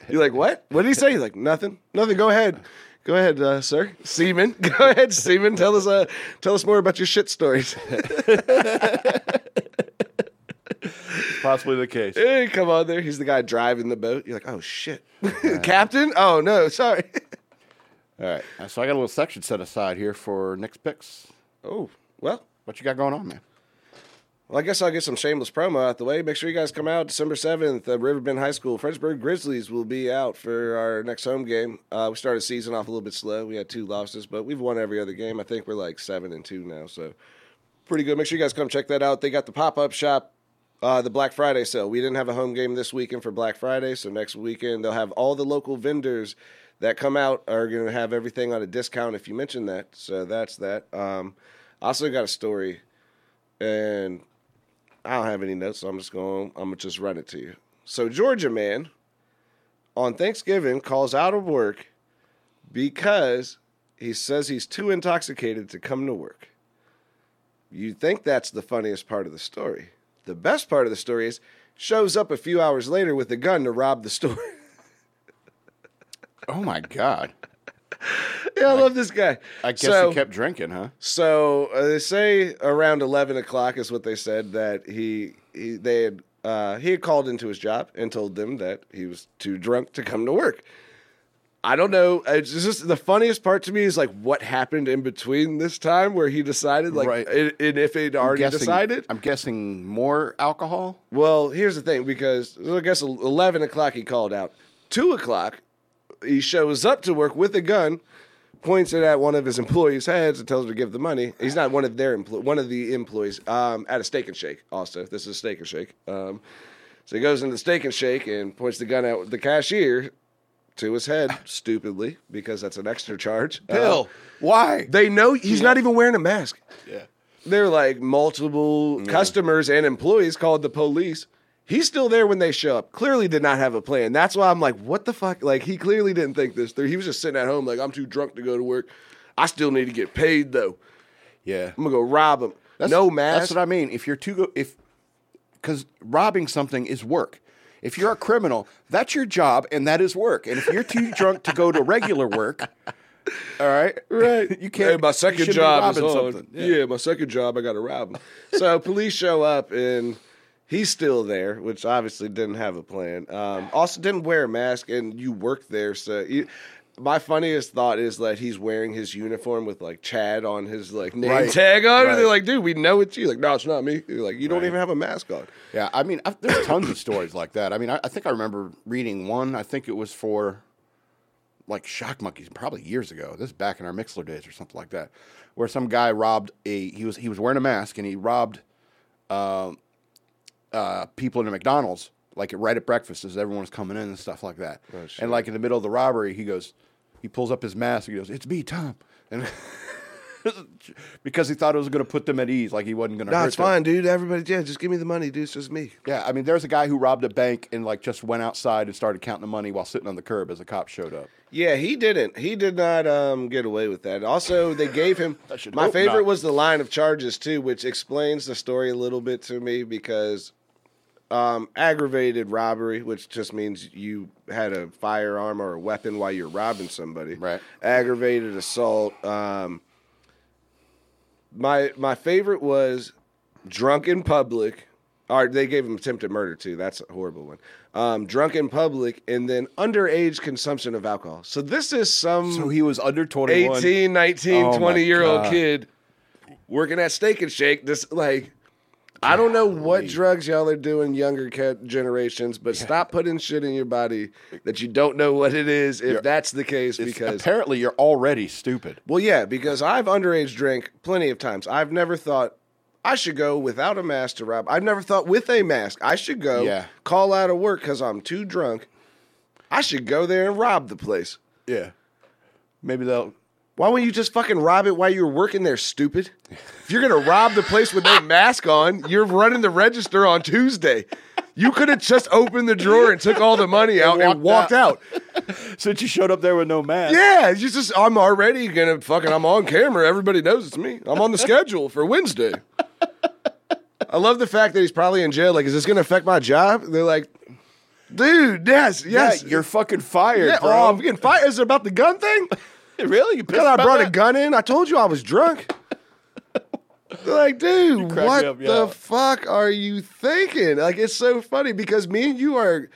Speaker 2: You're like, what? What did he say? You're like, nothing, nothing. Go ahead. Go ahead, uh, sir. Seaman. Go ahead, Seaman. Tell us, uh, tell us more about your shit stories.
Speaker 1: Possibly the case.
Speaker 2: Hey, come on there. He's the guy driving the boat. You're like, oh shit, captain. Oh no, sorry.
Speaker 1: All right. So I got a little section set aside here for Nick's picks.
Speaker 2: oh well.
Speaker 1: What you got going on, man?
Speaker 2: Well, I guess I'll get some shameless promo out the way. Make sure you guys come out December 7th at Riverbend High School. Fredericksburg Grizzlies will be out for our next home game. Uh, we started the season off a little bit slow. We had two losses, but we've won every other game. I think we're like 7 and 2 now, so pretty good. Make sure you guys come check that out. They got the pop up shop, uh, the Black Friday sale. We didn't have a home game this weekend for Black Friday, so next weekend they'll have all the local vendors that come out are going to have everything on a discount if you mention that. So that's that. Um, I also got a story, and I don't have any notes, so I'm just going. I'm gonna just run it to you. So Georgia man on Thanksgiving calls out of work because he says he's too intoxicated to come to work. You think that's the funniest part of the story? The best part of the story is shows up a few hours later with a gun to rob the store.
Speaker 1: Oh my God.
Speaker 2: yeah, I love this guy.
Speaker 1: I guess
Speaker 2: So-
Speaker 1: he kept drinking, huh?
Speaker 2: So uh, they say around eleven o'clock is what they said that he, he they had uh, he had called into his job and told them that he was too drunk to come to work. I don't know. It's just the funniest part to me is like what happened in between this time where he decided like
Speaker 1: Right.
Speaker 2: and, and if he'd already
Speaker 1: Guessing-
Speaker 2: decided.
Speaker 1: I'm guessing more alcohol.
Speaker 2: Well, here's the thing because I guess eleven o'clock he called out. Two o'clock he shows up to work with a gun, points it at one of his employees' heads, and tells him to give the money. He's not one of their empl- one of the employees um, at a Steak and Shake. Also, this is a Steak and Shake. Um, so he goes into the Steak and Shake and points the gun at the cashier to his head, stupidly, because that's an extra charge. Uh,
Speaker 1: Why?
Speaker 2: they know he's not even wearing a mask.
Speaker 1: yeah.
Speaker 2: They're like multiple customers and employees called the police. He's still there when they show up. Clearly did not have a plan. That's why I'm like, what the fuck? Like he clearly didn't think this through. He was just sitting at home like, I'm too drunk to go to work. I still need to get paid though.
Speaker 1: Yeah.
Speaker 2: I'm gonna go rob him. no mask.
Speaker 1: That's what I mean. If you're too go- if because robbing something is work. If you're a criminal, that's your job and that is work. And if you're too drunk to go to regular work, all right,
Speaker 2: Right.
Speaker 1: You can't.
Speaker 2: Hey, my second job is on.
Speaker 1: something.
Speaker 2: Yeah. my second job, I got to rob him. so police show up and he's still there, which obviously didn't have a plan. Um, also, didn't wear a mask, and you work there, so you. My funniest thought is that he's wearing his uniform with like Chad on his like name
Speaker 1: Right.
Speaker 2: tag on, and they're like, "Dude, we know it's you." Like, no, it's not me. You're like, you don't even have a mask on.
Speaker 1: Yeah, I mean, I, there's tons of stories like that. I mean, I, I think I remember reading one. I think it was for like Shock Monkeys, probably years ago. This is back in our Mixlr days or something like that, where some guy robbed a. He was he was wearing a mask and he robbed um, uh, people in a McDonald's, like right at breakfast as everyone was coming in and stuff like that.
Speaker 2: shit.
Speaker 1: and like in the middle of the robbery, he goes, he pulls up his mask. He goes, "It's me, Tom," and because he thought it was going to put them at ease, like he wasn't going to.
Speaker 2: No,
Speaker 1: hurt
Speaker 2: it's
Speaker 1: them.
Speaker 2: fine, dude. Everybody, yeah, just give me the money, dude. It's just me.
Speaker 1: Yeah, I mean, there's a guy who robbed a bank and like just went outside and started counting the money while sitting on the curb as a cop showed up.
Speaker 2: Yeah, he didn't. He did not um, get away with that. Also, they gave him. My favorite
Speaker 1: not.
Speaker 2: was the line of charges too, which explains the story a little bit to me because um, aggravated robbery, which just means you had a firearm or a weapon while you're robbing somebody.
Speaker 1: Right.
Speaker 2: Aggravated assault. Um, my my favorite was drunk in public. Or they gave him attempted murder too. That's a horrible one. Um, drunk in public and then underage consumption of alcohol. So this is some
Speaker 1: So he was under 21.
Speaker 2: 18, 19,
Speaker 1: Oh my
Speaker 2: 20 year old
Speaker 1: God.
Speaker 2: kid working at Steak and Shake. This like I don't know what drugs y'all are doing younger generations, but stop putting shit in your body that you don't know what it is if
Speaker 1: You're-
Speaker 2: that's the case because
Speaker 1: apparently you're already stupid.
Speaker 2: well yeah, because I've underage drank plenty of times. I've never thought I should go without a mask to rob. I've never thought with a mask I should go
Speaker 1: Yeah.
Speaker 2: call out of work cuz I'm too drunk. I should go there and rob the place.
Speaker 1: Yeah. Maybe they'll.
Speaker 2: Why wouldn't you just fucking rob it while you were working there, stupid? If you're gonna rob the place with no mask on, you're running the register on Tuesday. You could have just opened the drawer and took all the money out and
Speaker 1: walked
Speaker 2: out.
Speaker 1: Since you showed up there with no mask.
Speaker 2: Yeah, you just I'm already gonna fucking I'm on camera. Everybody knows it's me. I'm on the schedule for Wednesday. I love the fact that he's probably in jail. Like, is this gonna affect my job? They're like, dude, yes, yes.
Speaker 1: Yeah, you're fucking fired,
Speaker 2: yeah, oh,
Speaker 1: bro.
Speaker 2: oh, I'm getting fired. Is it about the gun thing?
Speaker 1: really? You pissed
Speaker 2: Because I brought a gun in. I told you I was drunk. They're like, dude, what
Speaker 1: up,
Speaker 2: the fuck are you thinking? Like, it's so funny because me and you are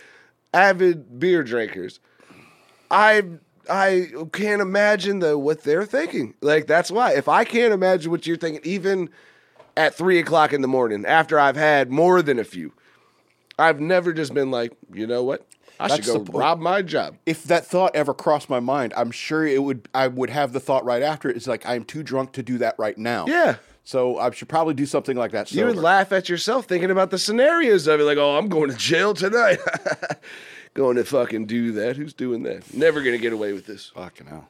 Speaker 2: avid beer drinkers. I I can't imagine though what they're thinking. Like, that's why. If I can't imagine what you're thinking, even at three o'clock in the morning after I've had more than a few, I've never just been like, you know what? I
Speaker 1: That's
Speaker 2: should go rob my job.
Speaker 1: If that thought ever crossed my mind, I'm sure it would. I would have the thought right after. It's like I'm too drunk to do that right now.
Speaker 2: Yeah.
Speaker 1: So I should probably do something like that.
Speaker 2: You would laugh at yourself thinking about the scenarios of it, like, oh, I'm going to jail tonight. going to fucking do that. Who's doing that? Never gonna get away with this.
Speaker 1: Fucking hell.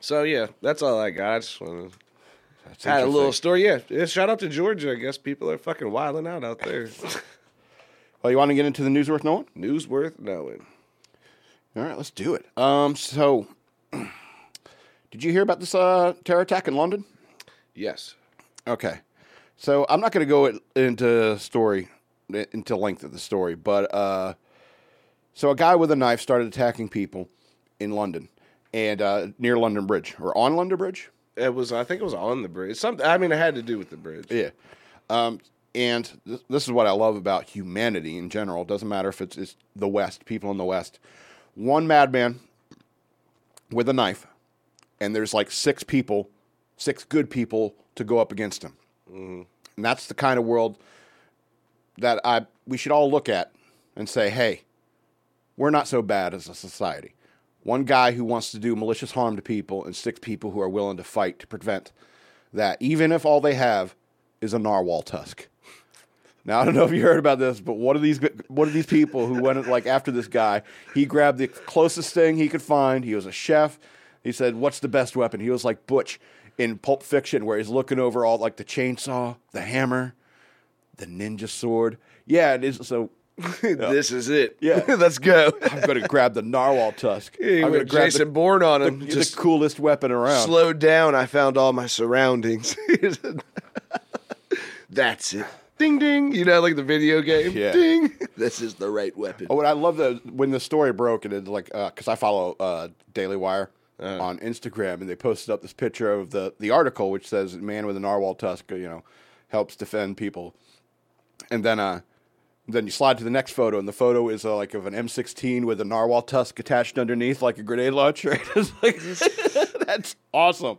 Speaker 2: So yeah, that's all I got. I just wanna,
Speaker 1: That's
Speaker 2: had a little story. Yeah, yeah, shout out to Georgia. I guess people are fucking wilding out out there.
Speaker 1: Well, you want to get into the news worth knowing?
Speaker 2: News worth knowing.
Speaker 1: All right, let's do it. Um, so did you hear about this uh, terror attack in London?
Speaker 2: Yes.
Speaker 1: Okay, so I'm not going to go in- into story into length of the story, but uh, so a guy with a knife started attacking people in London and uh, near London Bridge or on London Bridge.
Speaker 2: It was. I think it was on the bridge. Something. I mean, it had to do with the bridge.
Speaker 1: Yeah. Um, and th- this is what I love about humanity in general. It doesn't matter if it's, it's the West, people in the West. One madman with a knife, and there's like six people, six good people to go up against him. Mm-hmm. And that's the kind of world that I we should all look at and say, hey, we're not so bad as a society. One guy who wants to do malicious harm to people, and six people who are willing to fight to prevent that, even if all they have is a narwhal tusk. Now I don't know if you heard about this, but one of these one of these people who went like after this guy, he grabbed the closest thing he could find. He was a chef. He said, "What's the best weapon?" He was like Butch in Pulp Fiction, where he's looking over all like the chainsaw, the hammer, the ninja sword. Yeah, it is. So
Speaker 2: this is it.
Speaker 1: Yeah.
Speaker 2: Let's go.
Speaker 1: I'm gonna grab the narwhal tusk. I'm gonna grab
Speaker 2: Jason
Speaker 1: the,
Speaker 2: Bourne on
Speaker 1: the,
Speaker 2: him.
Speaker 1: the
Speaker 2: just
Speaker 1: coolest weapon around.
Speaker 2: slowed down. I found all my surroundings. That's it. Ding ding. You know, like the video game.
Speaker 1: Yeah.
Speaker 2: Ding. This is the right weapon.
Speaker 1: Oh, and I love the when the story broke, and it's like because I follow uh, Daily Wire on Instagram, and they posted up this picture of the the article which says "Man with a narwhal tusk," you know, helps defend people, and then uh, then you slide to the next photo, and the photo is uh, like of an M16 with a narwhal tusk attached underneath, like a grenade launcher. it's like that's awesome.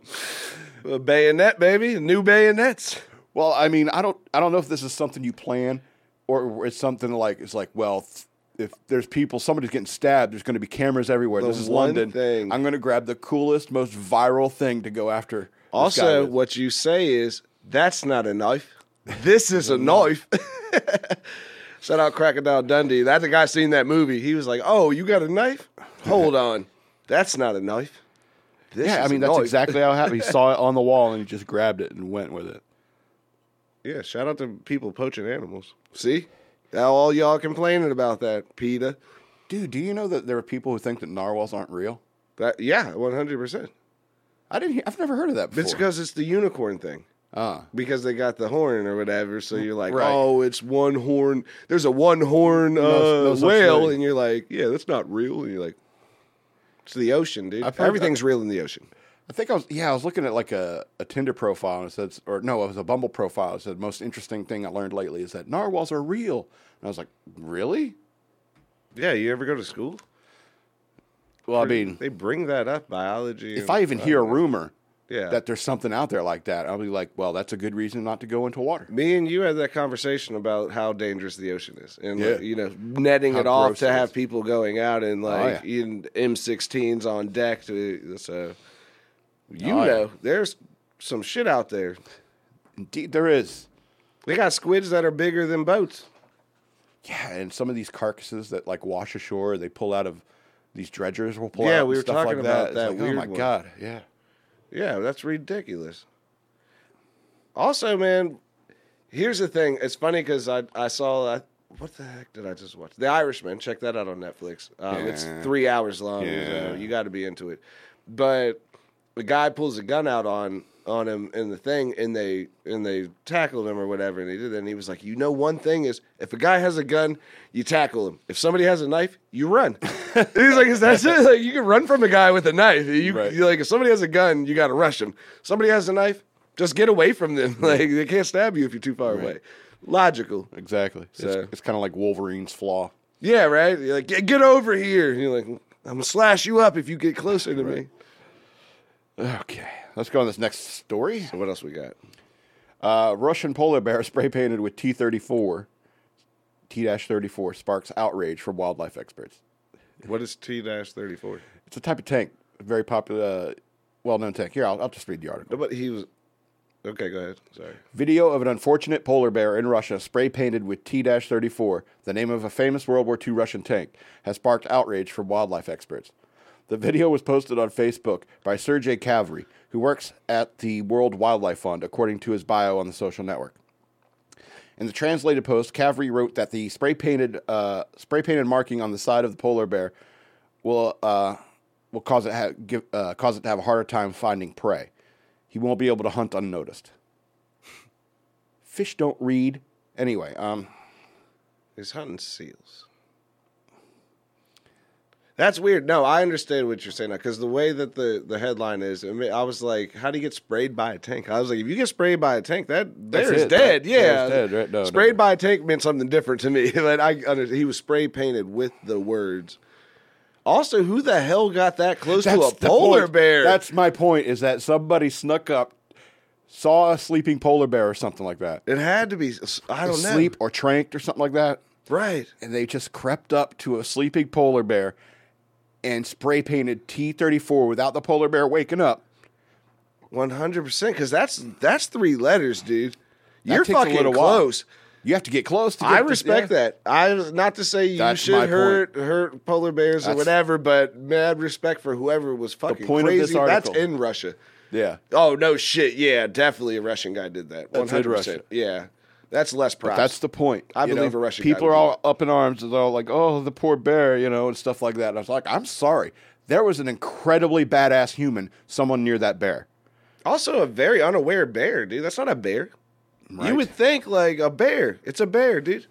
Speaker 2: A bayonet, baby. New bayonets.
Speaker 1: Well, I mean, I don't, I don't know if this is something you plan, or it's something like it's like, well, th- if there's people, somebody's getting stabbed, there's going to be cameras everywhere.
Speaker 2: The
Speaker 1: this is London.
Speaker 2: thing-
Speaker 1: I'm going to grab the coolest, most viral thing to go after.
Speaker 2: Also, what you say is that's not a knife. This is a knife. Shout out Crocodile Dundee. That the guy seen that movie. He was like, "Oh, you got a knife? Hold on, that's not a knife." This
Speaker 1: yeah, I mean that's
Speaker 2: annoying.
Speaker 1: exactly how it happened. He saw it on the wall and he just grabbed it and went with it.
Speaker 2: Yeah, shout out to people poaching animals. See, now all y'all complaining about that, PETA.
Speaker 1: Dude, do you know that there are people who think that narwhals aren't real?
Speaker 2: That yeah, one hundred percent.
Speaker 1: I didn't. Hear, I've never heard of that before.
Speaker 2: It's because it's the unicorn thing.
Speaker 1: Ah,
Speaker 2: Because they got the horn or whatever, so you're like,
Speaker 1: Right.
Speaker 2: oh, it's one horn. There's a one horn uh,
Speaker 1: No- no
Speaker 2: whale, and you're like, yeah, that's not real. And you're like, it's the ocean, dude. Everything's real in the ocean.
Speaker 1: I think I was. Yeah, I was looking at like a, a Tinder profile and it said, or no, it was a Bumble profile. It said, most interesting thing I learned lately is that narwhals are real. And I was like, really?
Speaker 2: Yeah, you ever go to school?
Speaker 1: Well, I mean,
Speaker 2: they bring that up biology.
Speaker 1: if I even hear a rumor
Speaker 2: yeah,
Speaker 1: that there's something out there like that, I'll be like, well, that's a good reason not to go into water.
Speaker 2: Me and you had that conversation about how dangerous the ocean is, and
Speaker 1: Yeah.
Speaker 2: like, you know, netting
Speaker 1: How
Speaker 2: it off to
Speaker 1: it
Speaker 2: have people going out and oh, like
Speaker 1: yeah.
Speaker 2: in M16s on deck. To so, you
Speaker 1: Oh, yeah.
Speaker 2: know, there's some shit out there.
Speaker 1: Indeed, there is.
Speaker 2: They got squids that are bigger than boats.
Speaker 1: Yeah, and some of these carcasses that like wash ashore, they pull out of these dredgers will pull
Speaker 2: Yeah,
Speaker 1: out.
Speaker 2: Yeah,
Speaker 1: we
Speaker 2: were talking
Speaker 1: like
Speaker 2: about
Speaker 1: It's
Speaker 2: that
Speaker 1: like, oh my
Speaker 2: one.
Speaker 1: god, yeah.
Speaker 2: Yeah, that's ridiculous. Also, man, here's the thing. It's funny because I I saw I, what the heck did I just watch? The Irishman. Check that out on Netflix. Um, It's three hours long.
Speaker 1: Yeah.
Speaker 2: So you got to be into it. But the guy pulls a gun out on on him in the thing, and they and they tackled him or whatever, and he did that. And he was like, you know, one thing is, if a guy has a gun, you tackle him. If somebody has a knife, you run. He's like, that's it. Like you can run from a guy with a knife. You,
Speaker 1: Right.
Speaker 2: like if somebody has a gun, you got to rush him. Somebody has a knife, just get away from them. Like they can't stab you if you're too far away. Logical.
Speaker 1: Exactly.
Speaker 2: So-
Speaker 1: it's it's kind of like Wolverine's flaw.
Speaker 2: Yeah, right. You're like, get, get over here. And you're like, I'm gonna slash you up if you get closer to me.
Speaker 1: Okay, let's go on this next story.
Speaker 2: So what else we got?
Speaker 1: Uh, Russian polar bear spray painted with T34, T-34 sparks outrage from wildlife experts.
Speaker 2: What is T thirty four?
Speaker 1: It's a type of tank, very popular, uh, well-known tank. Here, I'll, I'll just read the article.
Speaker 2: But He was. Okay, go ahead. Sorry.
Speaker 1: Video of an unfortunate polar bear in Russia spray painted with T 34, the name of a famous World War II Russian tank, has sparked outrage from wildlife experts. The video was posted on Facebook by Sergei Kavry, who works at the World Wildlife Fund, according to his bio on the social network. In the translated post, Kavry wrote that the spray painted uh, spray painted marking on the side of the polar bear will uh, will cause it ha- give, uh, cause it to have a harder time finding prey. He won't be able to hunt unnoticed. Fish don't read. Anyway, um,
Speaker 2: He's hunting seals. That's weird. No, I understand what you're saying now because the way that the, the headline is, I, mean, I was like, "How do you get sprayed by a tank?" I was like, "If you get sprayed by a tank, that
Speaker 1: That's
Speaker 2: there's
Speaker 1: it.
Speaker 2: dead."
Speaker 1: That-
Speaker 2: yeah,
Speaker 1: there's dead, right? No,
Speaker 2: sprayed
Speaker 1: no.
Speaker 2: by a tank meant something different to me. but I he was spray painted with the words. Also, who the hell got that close to a polar
Speaker 1: point.
Speaker 2: bear?
Speaker 1: That's my point. Is that somebody snuck up, saw a sleeping polar bear or something like that,
Speaker 2: it had to be. I don't know.
Speaker 1: asleep or tranked or something like that,
Speaker 2: Right.
Speaker 1: and they just crept up to a sleeping polar bear and spray painted T thirty four without the polar bear waking up.
Speaker 2: One hundred percent. Because that's that's three letters, dude.
Speaker 1: That
Speaker 2: You're
Speaker 1: takes a
Speaker 2: fucking
Speaker 1: little while.
Speaker 2: close.
Speaker 1: You have to get close. to get
Speaker 2: I
Speaker 1: this-
Speaker 2: respect
Speaker 1: yeah.
Speaker 2: that. I not to say you
Speaker 1: That's my
Speaker 2: should hurt hurt polar bears or
Speaker 1: That's-
Speaker 2: whatever, but mad respect for whoever was fucking
Speaker 1: point of
Speaker 2: crazy.
Speaker 1: this
Speaker 2: That's in Russia.
Speaker 1: Yeah,
Speaker 2: Oh no shit. Yeah, definitely a Russian guy did that. One
Speaker 1: That's in
Speaker 2: hundred
Speaker 1: Russia.
Speaker 2: percent. Yeah, that's less props.
Speaker 1: But that's the point.
Speaker 2: I
Speaker 1: you
Speaker 2: believe
Speaker 1: know?
Speaker 2: a Russian
Speaker 1: People are all up in arms. They're all like, "Oh, the poor bear," you know, and stuff like that. And I was like, "I'm sorry. There was an incredibly badass human, someone near that bear."
Speaker 2: also a very unaware bear, dude. That's not a bear.
Speaker 1: Right.
Speaker 2: You would think like a bear. It's a bear, dude.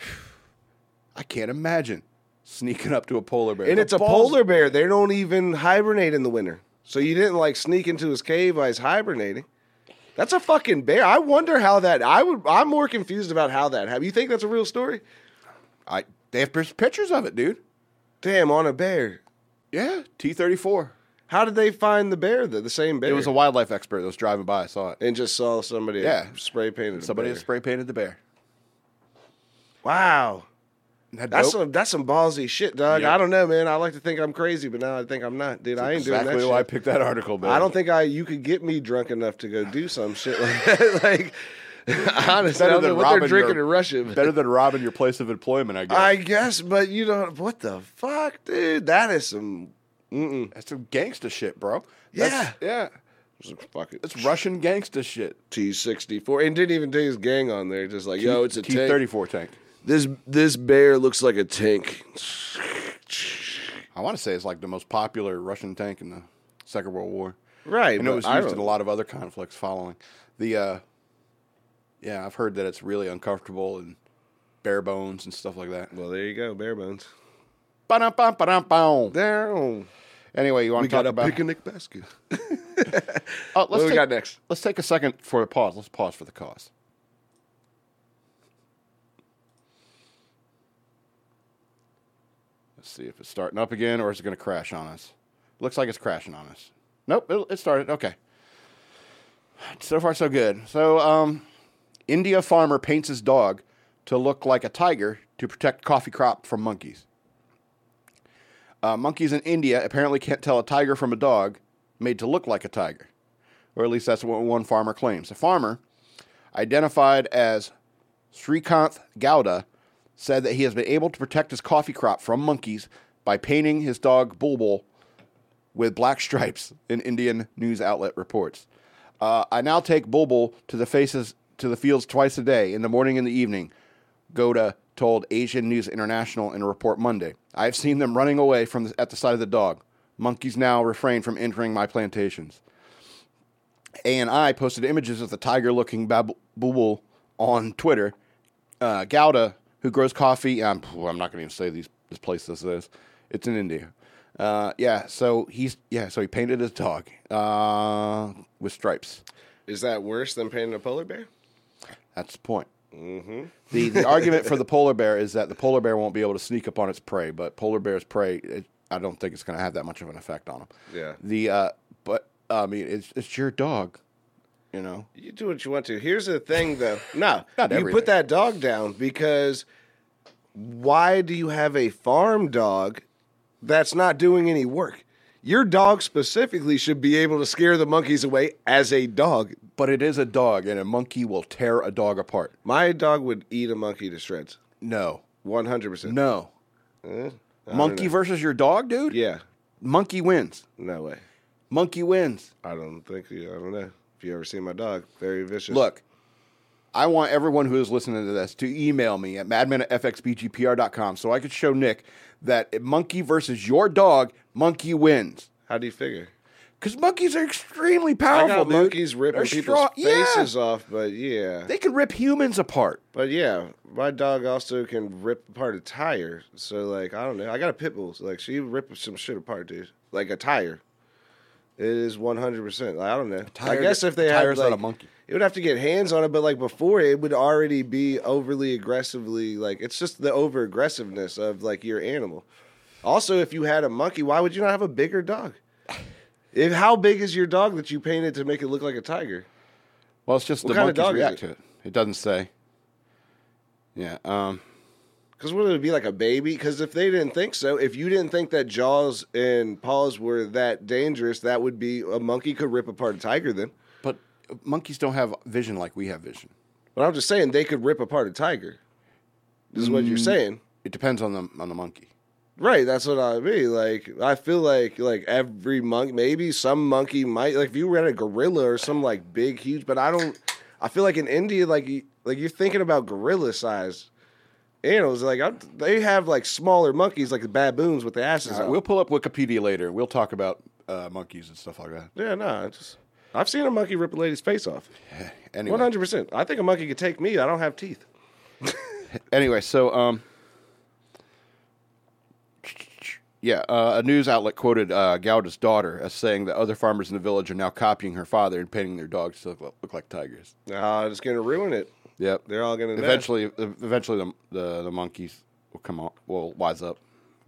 Speaker 1: I can't imagine sneaking up to a polar bear.
Speaker 2: And
Speaker 1: The
Speaker 2: it's a polar bear. They don't even hibernate in the winter. So you didn't like sneak into his cave while he's hibernating. That's a fucking bear. I wonder how that. I would. I'm more confused about how that happened. You think that's a real story?
Speaker 1: I they have pictures- of it, dude.
Speaker 2: Damn, on a bear.
Speaker 1: Yeah, T thirty four.
Speaker 2: How did they find the bear? The, the same bear.
Speaker 1: It was a wildlife expert that was driving by. I saw it.
Speaker 2: and just saw somebody.
Speaker 1: Yeah.
Speaker 2: spray painted.
Speaker 1: Somebody
Speaker 2: A
Speaker 1: had
Speaker 2: bear.
Speaker 1: spray painted the bear.
Speaker 2: Wow,
Speaker 1: that
Speaker 2: that's
Speaker 1: dope?
Speaker 2: some that's some ballsy shit, dog.
Speaker 1: Yeah.
Speaker 2: I don't know, man. I like to think I'm crazy, but now I think I'm not, dude. I ain't
Speaker 1: exactly
Speaker 2: doing that.
Speaker 1: Exactly why I picked that article, man.
Speaker 2: I don't think I you could get me drunk enough to go do some shit like that. like honestly, I
Speaker 1: Better
Speaker 2: don't
Speaker 1: than
Speaker 2: know what they're drinking
Speaker 1: your-
Speaker 2: in Russia.
Speaker 1: better than robbing your place of employment. I guess.
Speaker 2: I guess, but you don't. What the fuck, dude? That is some
Speaker 1: Mm-mm. That's some gangsta shit, bro. That's- yeah.
Speaker 2: Fuck it.
Speaker 1: It's Russian gangster shit.
Speaker 2: T sixty four, and didn't even take his gang on there. Just like, yo, it's a
Speaker 1: T
Speaker 2: tank.
Speaker 1: thirty four tank.
Speaker 2: This this bear looks like a tank.
Speaker 1: I want to say it's like the most popular Russian tank in the Second World War.
Speaker 2: Right,
Speaker 1: I know it was
Speaker 2: I
Speaker 1: used in a lot of other conflicts following. The uh, yeah, I've heard that it's really uncomfortable and bare bones and stuff like that.
Speaker 2: Well, there you go, bare bones.
Speaker 1: Ba-dum-bum, ba-dum-bum.
Speaker 2: Down.
Speaker 1: Anyway, you want
Speaker 2: We
Speaker 1: to talk
Speaker 2: got a
Speaker 1: about?
Speaker 2: picnic basket.
Speaker 1: Oh, let's
Speaker 2: What do we
Speaker 1: take,
Speaker 2: got next?
Speaker 1: Let's take a second for a pause. Let's pause for the cause. Let's see if it's starting up again or is it going to crash on us. Looks like it's crashing on us. Nope, it, it started. Okay. So far, so good. So, um, India farmer paints his dog to look like a tiger to protect coffee crop from monkeys. Uh, monkeys in India apparently can't tell a tiger from a dog made to look like a tiger, or at least that's what one farmer claims. A farmer, identified as Srikanth Gowda, said that he has been able to protect his coffee crop from monkeys by painting his dog Bulbul with black stripes. An Indian news outlet reports. Uh, I now take Bulbul to the faces to the fields twice a day, in the morning and the evening. Gowda told Asian News International in a report Monday. I have seen them running away from the, at the sight of the dog. Monkeys now refrain from entering my plantations. ANI posted images of the tiger-looking Bulbul on Twitter. Uh, Gouda, who grows coffee, um, I'm not going to even say these, this place this is. It's in India. Uh, yeah, so he's yeah, so he painted his dog uh, with stripes.
Speaker 2: Is that worse than painting a polar bear?
Speaker 1: That's the point. Mm-hmm. The the argument for the polar bear is that the polar bear won't be able to sneak up on its prey, but polar bear's prey, it, I don't think it's going to have that much of an effect on them.
Speaker 2: Yeah.
Speaker 1: The uh, but I mean, it's it's your dog, you know.
Speaker 2: You do what you want to. Here's the thing, though. No,
Speaker 1: Not
Speaker 2: you
Speaker 1: everything.
Speaker 2: put that dog down because why do you have a farm dog that's not doing any work? Your dog specifically should be able to scare the monkeys away as a dog.
Speaker 1: But it is a dog, and a monkey will tear a dog apart.
Speaker 2: My dog would eat a monkey to shreds.
Speaker 1: No,
Speaker 2: 100%.
Speaker 1: no.
Speaker 2: Eh? I don't
Speaker 1: Monkey
Speaker 2: know.
Speaker 1: versus your dog, dude.
Speaker 2: Yeah.
Speaker 1: Monkey wins.
Speaker 2: No way.
Speaker 1: Monkey wins.
Speaker 2: I don't think, I don't know. If you ever seen my dog, very vicious.
Speaker 1: Look, I want everyone who is listening to this to email me at madman at fxbgpr.com so I could show Nick that if monkey versus your dog, monkey wins.
Speaker 2: How do you figure?
Speaker 1: Because monkeys are extremely
Speaker 2: I
Speaker 1: powerful.
Speaker 2: got
Speaker 1: dude.
Speaker 2: monkeys ripping
Speaker 1: They're
Speaker 2: people's
Speaker 1: strong- yeah.
Speaker 2: faces off, but yeah.
Speaker 1: They can rip humans apart.
Speaker 2: But yeah, my dog also can rip apart a tire. So like, I don't know. I got a pit bull. So like, she rips some shit apart, dude. Like a tire. It is one hundred percent. I don't know.
Speaker 1: tire-
Speaker 2: I guess if they had
Speaker 1: tire's not
Speaker 2: like,
Speaker 1: a monkey.
Speaker 2: it would have to get hands on it. But like before, it would already be overly aggressively. Like it's just the over aggressiveness of like your animal. Also, if you had a monkey, why would you not have a bigger dog? If how big is your dog that you painted to make it look like a tiger?
Speaker 1: Well, it's just
Speaker 2: What
Speaker 1: the
Speaker 2: kind of
Speaker 1: monkeys
Speaker 2: dog is
Speaker 1: react
Speaker 2: it?
Speaker 1: to it. It doesn't say. Yeah. Um,
Speaker 2: Because would it be like a baby? Because if they didn't think so, if you didn't think that Jaws and paws were that dangerous, that would be a monkey could rip apart a tiger. Then,
Speaker 1: but monkeys don't have vision like we have vision.
Speaker 2: but I'm just saying they could rip apart a tiger. This is what
Speaker 1: Mm.
Speaker 2: you're saying,
Speaker 1: It depends on the on the monkey.
Speaker 2: right? That's what I mean. Like I feel like like every monkey, maybe some monkey might like if you were at a gorilla or some like big huge, but I don't. I feel like in India, like you, like you're thinking about gorilla size. Animals like I'm, they have like smaller monkeys like the baboons with the asses out.
Speaker 1: we'll pull up Wikipedia later. We'll talk about uh, monkeys and stuff like that.
Speaker 2: Yeah, no, I just I've seen a monkey rip a lady's face off.
Speaker 1: Anyway,
Speaker 2: One hundred percent. I think a monkey could take me. I don't have teeth.
Speaker 1: anyway, so um, yeah, uh, a news outlet quoted uh, Gowda's daughter as saying that other farmers in the village are now copying her father and painting their dogs to look, look like tigers.
Speaker 2: Uh, it's gonna ruin it.
Speaker 1: Yep,
Speaker 2: They're all gonna die.
Speaker 1: eventually, eventually the, the the monkeys will come on, will wise up,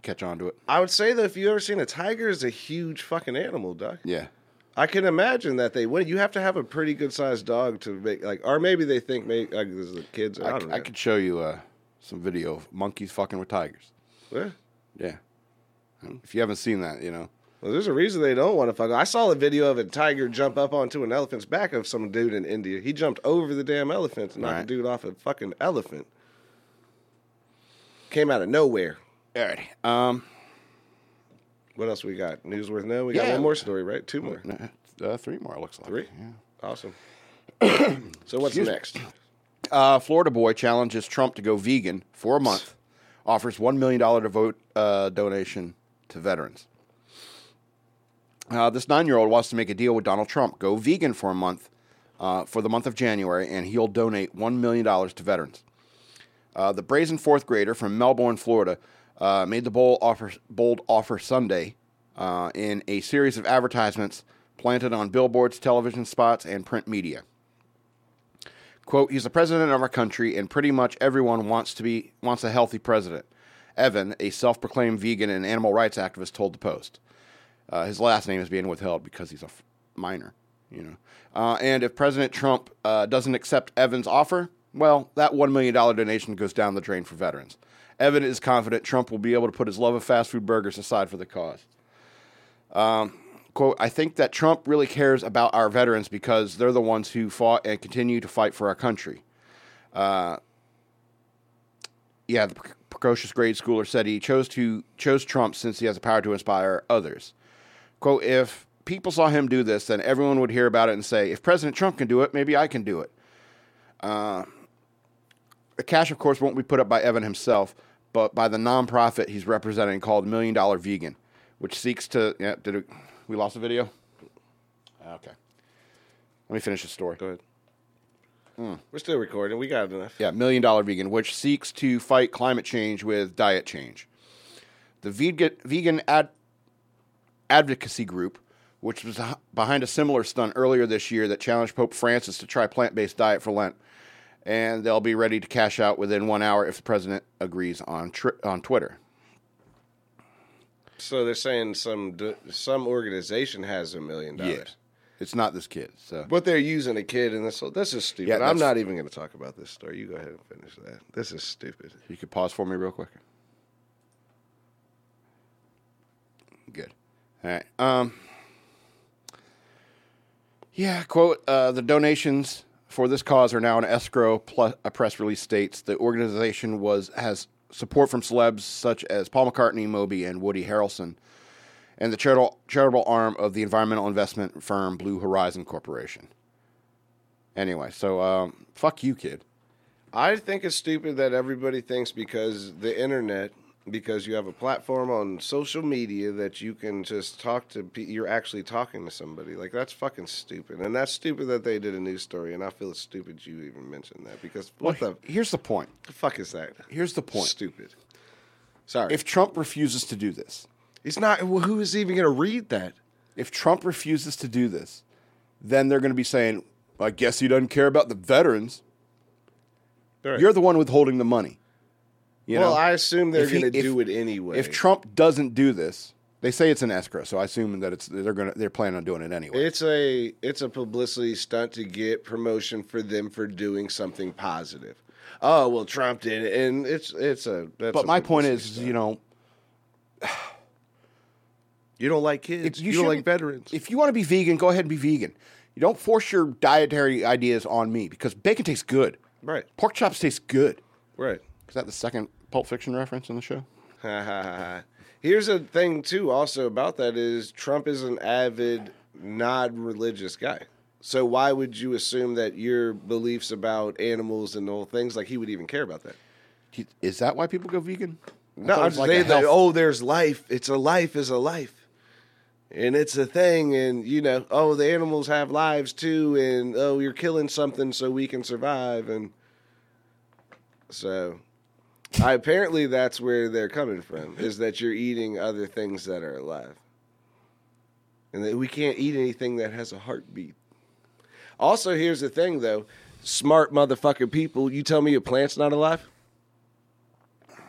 Speaker 1: catch on to it.
Speaker 2: I would say that if you ever seen a tiger, is a huge fucking animal, dog.
Speaker 1: Yeah,
Speaker 2: I can imagine that they would. You have to have a pretty good sized dog to make like, or maybe they think maybe like, this is the kids. I,
Speaker 1: I,
Speaker 2: don't
Speaker 1: c-
Speaker 2: know.
Speaker 1: I could show you uh, some video of monkeys fucking with tigers.
Speaker 2: Yeah.
Speaker 1: Yeah, if you haven't seen that, you know.
Speaker 2: Well, there's a reason they don't want to fuck. I saw a video of a tiger jump up onto an elephant's back of some dude in India. He jumped over the damn elephant and knocked
Speaker 1: Right.
Speaker 2: the dude off a fucking elephant. Came out of nowhere.
Speaker 1: All right. Um,
Speaker 2: What else we got? News worth knowing. We got
Speaker 1: Yeah.
Speaker 2: one more story, right? Two more.
Speaker 1: Uh, three more, it looks like.
Speaker 2: Three.
Speaker 1: Yeah.
Speaker 2: Awesome. so what's
Speaker 1: Excuse
Speaker 2: next?
Speaker 1: Uh, Florida boy challenges Trump to go vegan for a month, offers $1 million to vote uh, donation to veterans. Uh, this nine year old wants to make a deal with Donald Trump, go vegan for a month, uh, for the month of January, and he'll donate $1 million to veterans. Uh, the brazen fourth grader from Melbourne, Florida, uh, made the bold offer, bold offer Sunday uh, in a series of advertisements planted on billboards, television spots, and print media. Quote, he's the president of our country, and pretty much everyone wants to be wants a healthy president. Evan, a self-proclaimed vegan and animal rights activist, told the Post. Uh, his last name is being withheld because he's a f- minor, you know. Uh, and if President Trump uh, doesn't accept Evan's offer, well, that $1 million donation goes down the drain for veterans. Evan is confident Trump will be able to put his love of fast food burgers aside for the cause. Um, quote, I think that Trump really cares about our veterans because they're the ones who fought and continue to fight for our country. Uh, yeah, the pre- precocious grade schooler said he chose to chose Trump since he has the power to inspire others. Quote, if people saw him do this, then everyone would hear about it and say, if President Trump can do it, maybe I can do it. Uh, the cash, of course, won't be put up by Evan himself, but by the nonprofit he's representing called Million Dollar Vegan, which seeks to. Yeah, did it, we lost the video? Okay. Let me finish the story.
Speaker 2: Go ahead. We're still recording. We got enough.
Speaker 1: Yeah, Million Dollar Vegan, which seeks to fight climate change with diet change. The vegan, vegan ad, advocacy group, which was behind a similar stunt earlier this year that challenged Pope Francis to try plant based diet for Lent, and they'll be ready to cash out within one hour if the president agrees on tri- on Twitter.
Speaker 2: So they're saying some d- some organization has a million dollars.
Speaker 1: It's not this kid. So
Speaker 2: But they're using a kid and this. This is stupid.
Speaker 1: Yeah,
Speaker 2: I'm not even going to talk about this story. You go ahead and finish that. This is stupid.
Speaker 1: you could pause for me real quick. Good. All right. Um. Yeah. Quote: uh, The donations for this cause are now in escrow. Plus, a press release states the organization was has support from celebs such as Paul McCartney, Moby, and Woody Harrelson, and the charitable charitable arm of the environmental investment firm Blue Horizon Corporation. Anyway, so um, fuck you, kid.
Speaker 2: I think it's stupid that everybody thinks because the internet, because you have a platform on social media that you can just talk to, pe- you're actually talking to somebody. Like that's fucking stupid, and that's stupid that they did a news story. And I feel it's stupid you even mentioned that because what the,
Speaker 1: Here's the point.
Speaker 2: the fuck is that?
Speaker 1: Here's the point.
Speaker 2: Stupid. Sorry,
Speaker 1: If Trump refuses to do this,
Speaker 2: he's not. Well, who is even going to read that?
Speaker 1: if Trump refuses to do this, then they're going to be saying, I guess he doesn't care about the veterans.
Speaker 2: Right.
Speaker 1: You're the one withholding the money. You
Speaker 2: well,
Speaker 1: know?
Speaker 2: I assume they're going to do it anyway.
Speaker 1: if Trump doesn't do this, they say it's an escrow, so I assume that it's they're going to they're planning on doing it anyway.
Speaker 2: It's a it's a publicity stunt to get promotion for them for doing something positive. Oh well, Trump did it, and it's it's a. That's
Speaker 1: but
Speaker 2: a
Speaker 1: my point is,
Speaker 2: stunt.
Speaker 1: you know,
Speaker 2: you don't like kids.
Speaker 1: if
Speaker 2: You, don't like veterans.
Speaker 1: If you want to be vegan, go ahead and be vegan. You don't force your dietary ideas on me because bacon tastes good.
Speaker 2: right,
Speaker 1: Pork chops taste good.
Speaker 2: right.
Speaker 1: Is that the second Pulp Fiction reference in the show?
Speaker 2: Here's a thing too. Also about that is Trump is an avid, non-religious guy. So why would you assume that your beliefs about animals and all things like he would even care about that?
Speaker 1: He- Is that why people go vegan? I
Speaker 2: No,
Speaker 1: thought it
Speaker 2: I'm
Speaker 1: was
Speaker 2: just
Speaker 1: like a
Speaker 2: saying that.
Speaker 1: health-
Speaker 2: Oh, there's life. It's a life is a life, and it's a thing. And you know, oh, the animals have lives too. And oh, you're killing something so we can survive. And so, I apparently that's where they're coming from. Is that you're eating other things that are alive, and that we can't eat anything that has a heartbeat. Also, here's the thing, though. Smart motherfucking people, you tell me a plant's not alive?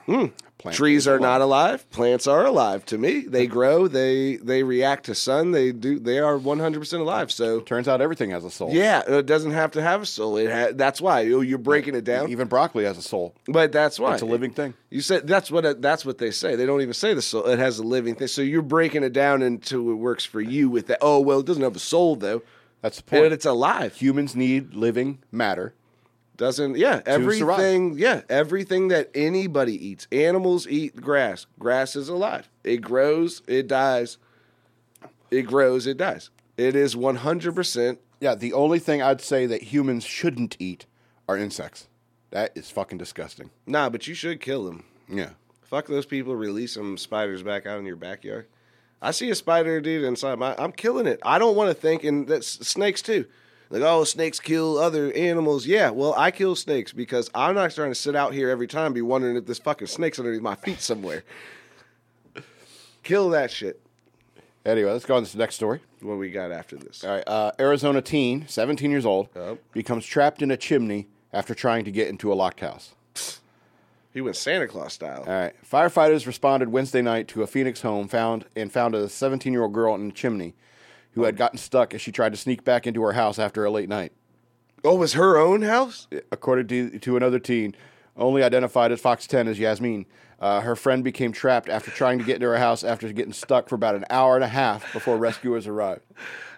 Speaker 2: Hmm.
Speaker 1: Plant
Speaker 2: Trees are
Speaker 1: alive.
Speaker 2: not alive. Plants are alive to me. They grow. They they react to sun. They do. They are one hundred percent alive. So
Speaker 1: Turns out everything has a soul.
Speaker 2: yeah, it doesn't have to have a soul. It ha- that's why you're breaking it down.
Speaker 1: Even broccoli has a soul.
Speaker 2: But that's why
Speaker 1: It's a living thing.
Speaker 2: You said that's what it, that's what they say. They don't even say the soul. It has a living thing. So you're breaking it down into it works for you with that. Oh well, it doesn't have a soul though.
Speaker 1: That's the point.
Speaker 2: But it's alive.
Speaker 1: Humans need living matter.
Speaker 2: Doesn't yeah everything yeah everything that anybody eats. Animals eat grass. Grass is alive. It grows. It dies. It grows. It dies. It is one hundred percent.
Speaker 1: Yeah, the only thing I'd say that humans shouldn't eat are insects. That is fucking disgusting.
Speaker 2: Nah, but you should kill them.
Speaker 1: Yeah.
Speaker 2: Fuck those people. Release some spiders back out in your backyard. I see a spider, dude, inside my. I'm killing it. I don't want to think, and that's snakes too. Like, oh, snakes kill other animals. Yeah, well, I kill snakes because I'm not trying to sit out here every time and be wondering if this fucking snake's underneath my feet somewhere. kill that shit.
Speaker 1: Anyway, let's go on to the next story.
Speaker 2: What we got after this?
Speaker 1: All right. Uh, Arizona teen, 17 years old,
Speaker 2: Yep.
Speaker 1: becomes trapped in a chimney after trying to get into a locked house.
Speaker 2: He went Santa Claus style.
Speaker 1: All right. Firefighters responded Wednesday night to a Phoenix home found and found a 17 year old girl in a chimney who had gotten stuck as she tried to sneak back into her house after a late night.
Speaker 2: Oh, it was her own house?
Speaker 1: According to, to another teen, only identified as Fox 10 as Yasmin, uh, her friend became trapped after trying to get into her house after getting stuck for about an hour and a half before rescuers arrived.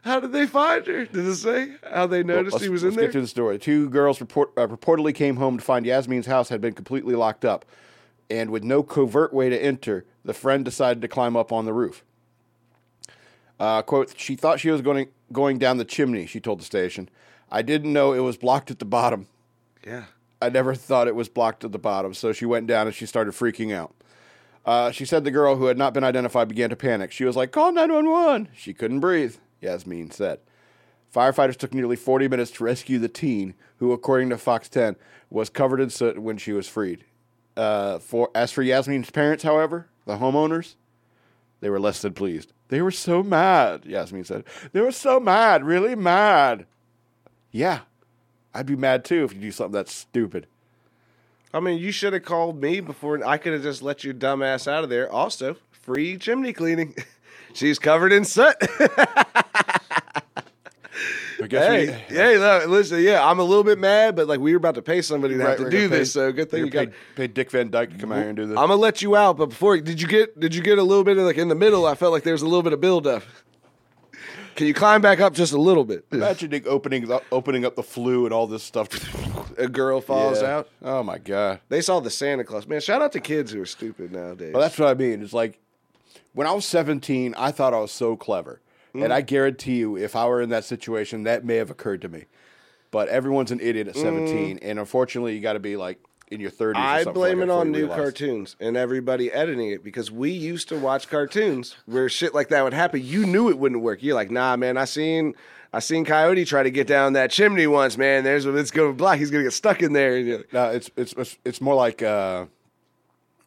Speaker 2: How did they find her? Did it say how they noticed
Speaker 1: Let's-
Speaker 2: he was in
Speaker 1: let's
Speaker 2: there?
Speaker 1: get to the story. Two girls report, uh, reportedly came home to find Yasmin's house had been completely locked up, and with no covert way to enter, the friend decided to climb up on the roof. Uh, quote: She thought she was going going down the chimney. She told the station, "I didn't know it was blocked at the bottom.
Speaker 2: yeah.
Speaker 1: I never thought it was blocked at the bottom." So she went down and she started freaking out. Uh, she said the girl who had not been identified began to panic. She was like, "Call 911." She couldn't breathe. Yasmin said. Firefighters took nearly 40 minutes to rescue the teen, who, according to Fox 10, was covered in soot when she was freed. Uh, for as for Yasmin's parents, however, the homeowners, they were less than pleased. They were so mad. Yasmin said, "They were so mad, really mad." Yeah, I'd be mad too if you do something that's stupid.
Speaker 2: I mean, you should have called me before I could have just let your dumb ass out of there. Also, free chimney cleaning. She's covered in soot.
Speaker 1: I guess
Speaker 2: hey,
Speaker 1: we,
Speaker 2: hey, listen, yeah, I'm a little bit mad, but like we were about to pay somebody to
Speaker 1: Right,
Speaker 2: have to do
Speaker 1: pay-
Speaker 2: this, so good thing you got.
Speaker 1: pay Dick Van Dyke to come out here and do this.
Speaker 2: I'm gonna let you out, but before did you get did you get a little bit of like in the middle? I felt like there was a little bit of buildup. Can you climb back up just a little bit?
Speaker 1: Imagine Dick opening opening up the flue and all this stuff.
Speaker 2: A girl falls
Speaker 1: Yeah.
Speaker 2: out.
Speaker 1: Oh my god.
Speaker 2: They saw the Santa Claus. Man, shout out to kids who are stupid nowadays.
Speaker 1: Well, that's what I mean. It's like when I was 17, I thought I was so clever. And I guarantee you, if I were in that situation, that may have occurred to me. But everyone's an idiot at 17. And unfortunately, you got to be like in your 30s.
Speaker 2: I
Speaker 1: something
Speaker 2: blame
Speaker 1: like
Speaker 2: it on new
Speaker 1: realize.
Speaker 2: cartoons and everybody editing it because we used to watch cartoons where shit like that would happen. You knew it wouldn't work. You're like, nah, man. I seen, I seen Coyote try to get down that chimney once, man. There's it's going to block. He's gonna get stuck in there.
Speaker 1: No, it's, it's, it's, it's more like, uh,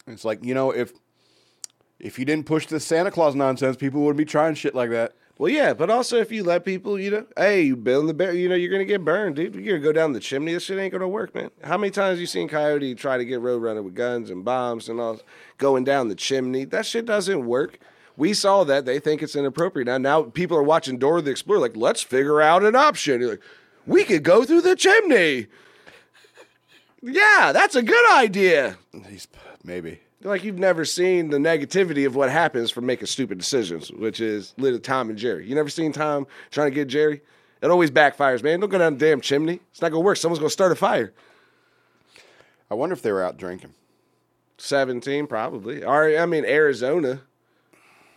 Speaker 1: it's like, you know, if, if you didn't push the Santa Claus nonsense, people wouldn't be trying shit like that.
Speaker 2: Well, yeah, but also if you let people, you know, hey, you build the bear, you know, you're gonna get burned, dude. You're gonna go down the chimney. This shit ain't gonna work, man. How many times you seen Coyote try to get Roadrunner with guns and bombs and all going down the chimney? That shit doesn't work. We saw that. They think it's inappropriate. Now, now people are watching Dora the Explorer, like, let's figure out an option. You're like, we could go through the chimney. Yeah, that's a good idea.
Speaker 1: He's, maybe.
Speaker 2: Like you've never seen the negativity of what happens from making stupid decisions, which is little Tom and Jerry. You never seen Tom trying to get Jerry? It always backfires, man. Don't go down the damn chimney. It's not gonna work. Someone's gonna start a fire.
Speaker 1: I wonder if they were out drinking.
Speaker 2: Seventeen, probably. Or I mean, Arizona.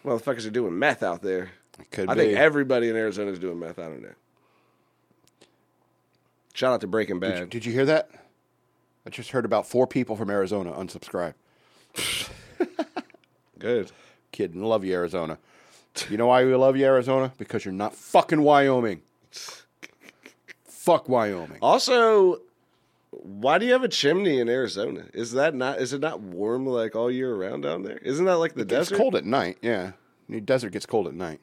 Speaker 2: Well, the Motherfuckers are doing meth out there.
Speaker 1: It could
Speaker 2: I
Speaker 1: be.
Speaker 2: think everybody in Arizona is doing meth. I don't know. Shout out to Breaking
Speaker 1: Did you,
Speaker 2: Bad.
Speaker 1: did you hear that? I just heard about four people from Arizona unsubscribe.
Speaker 2: Good.
Speaker 1: Kidding. Love you, Arizona. You know why we love you, Arizona? Because you're not fucking Wyoming. Fuck Wyoming.
Speaker 2: Also, why do you have a chimney in Arizona? Is that not? Is it not warm like all year round down there? Isn't that like the desert?
Speaker 1: It's cold at night. Yeah, the desert gets cold at night.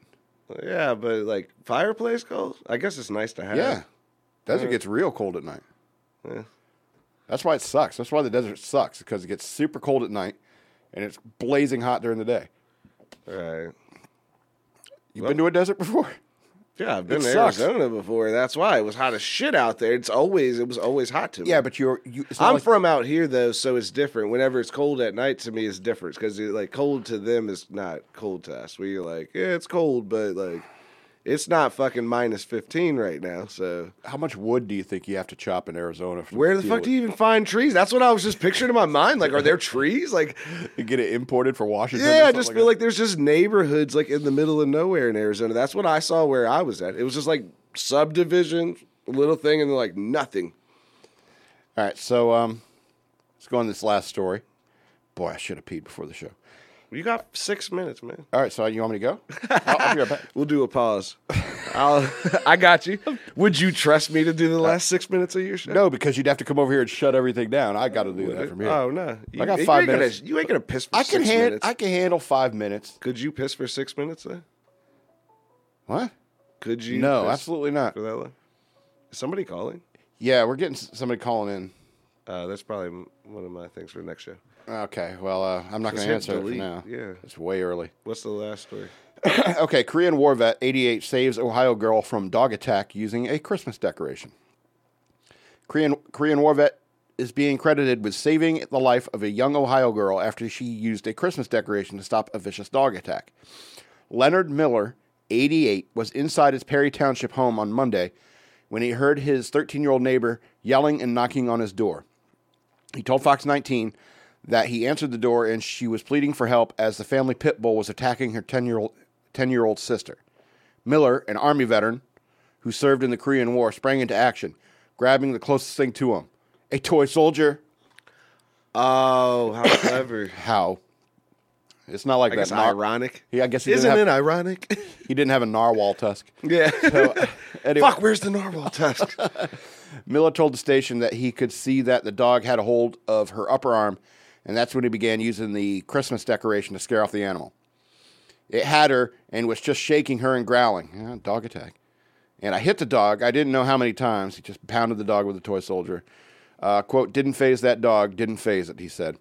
Speaker 2: Yeah, but like fireplace cold. I guess it's nice to have.
Speaker 1: Yeah, desert gets real cold at night.
Speaker 2: Yeah.
Speaker 1: That's why it sucks. That's why the desert sucks because it gets super cold at night, and it's blazing hot during the day.
Speaker 2: Right.
Speaker 1: You've been to a desert before?
Speaker 2: Yeah, I've been
Speaker 1: It
Speaker 2: to
Speaker 1: sucks.
Speaker 2: Arizona before. That's why it was hot as shit out there. It's always it was always hot to me.
Speaker 1: Yeah, but you're you.
Speaker 2: I'm
Speaker 1: like-
Speaker 2: from out here though, so it's different. Whenever it's cold at night, to me, it's different because like cold to them is not cold to us. We're like, yeah, it's cold, but like It's not fucking minus 15 right now. So
Speaker 1: How much wood do you think you have to chop in Arizona?
Speaker 2: where the fuck do you even find trees? That's what I was just picturing in my mind. Like, are there trees? Like,
Speaker 1: you get it imported for Washington?
Speaker 2: yeah, I just
Speaker 1: like
Speaker 2: feel
Speaker 1: that?
Speaker 2: like there's just neighborhoods like in the middle of nowhere in Arizona. That's what I saw where I was at. It was just like subdivision, little thing, and then like nothing.
Speaker 1: All right, so um, let's go on this last story. Boy, I should have peed before the show.
Speaker 2: You got six minutes, man.
Speaker 1: All right, so you want me to go? I'll, I'll be right back.
Speaker 2: We'll do a pause. I'll, I got you. Would you trust me to do the uh, last six minutes of your show?
Speaker 1: No, because you'd have to come over here and shut everything down. I got to do that from here.
Speaker 2: Oh no! You,
Speaker 1: I got
Speaker 2: you
Speaker 1: five
Speaker 2: ain't gonna-
Speaker 1: minutes.
Speaker 2: you ain't gonna piss for
Speaker 1: I can
Speaker 2: six
Speaker 1: hand,
Speaker 2: minutes.
Speaker 1: I can handle five minutes.
Speaker 2: Could you piss for six minutes though?
Speaker 1: What?
Speaker 2: Could you?
Speaker 1: No,
Speaker 2: piss
Speaker 1: absolutely not.
Speaker 2: For that long? Is somebody calling?
Speaker 1: Yeah, we're getting somebody calling in.
Speaker 2: Uh, that's probably one of my things for next show.
Speaker 1: Okay, well, uh, I'm not going to answer it for now.
Speaker 2: yeah.
Speaker 1: it's way early.
Speaker 2: What's the last story?
Speaker 1: okay, Korean war vet 88 saves Ohio girl from dog attack using a Christmas decoration. Korean Korean war vet is being credited with saving the life of a young Ohio girl after she used a Christmas decoration to stop a vicious dog attack. Leonard Miller, 88, was inside his Perry Township home on Monday when he heard his 13 year old neighbor yelling and knocking on his door. He told Fox 19 that he answered the door and she was pleading for help as the family pit bull was attacking her 10 year old 10 year old sister. Miller, an army veteran who served in the Korean War, sprang into action, grabbing the closest thing to him a toy soldier.
Speaker 2: Oh, how clever!
Speaker 1: How? It's not like
Speaker 2: I
Speaker 1: that. nar-
Speaker 2: ironic.
Speaker 1: Yeah, I guess he
Speaker 2: Isn't
Speaker 1: didn't
Speaker 2: it
Speaker 1: have,
Speaker 2: ironic?
Speaker 1: he didn't have a narwhal tusk.
Speaker 2: yeah.
Speaker 1: Anyway,
Speaker 2: Fuck, where's the narwhal tusk?
Speaker 1: Miller told the station that he could see that the dog had a hold of her upper arm, and that's when he began using the Christmas decoration to scare off the animal. It had her and was just shaking her and growling. Yeah, dog attack. And I hit the dog. I didn't know how many times. He just pounded the dog with a toy soldier. Uh, quote, didn't faze that dog, didn't faze it, he said.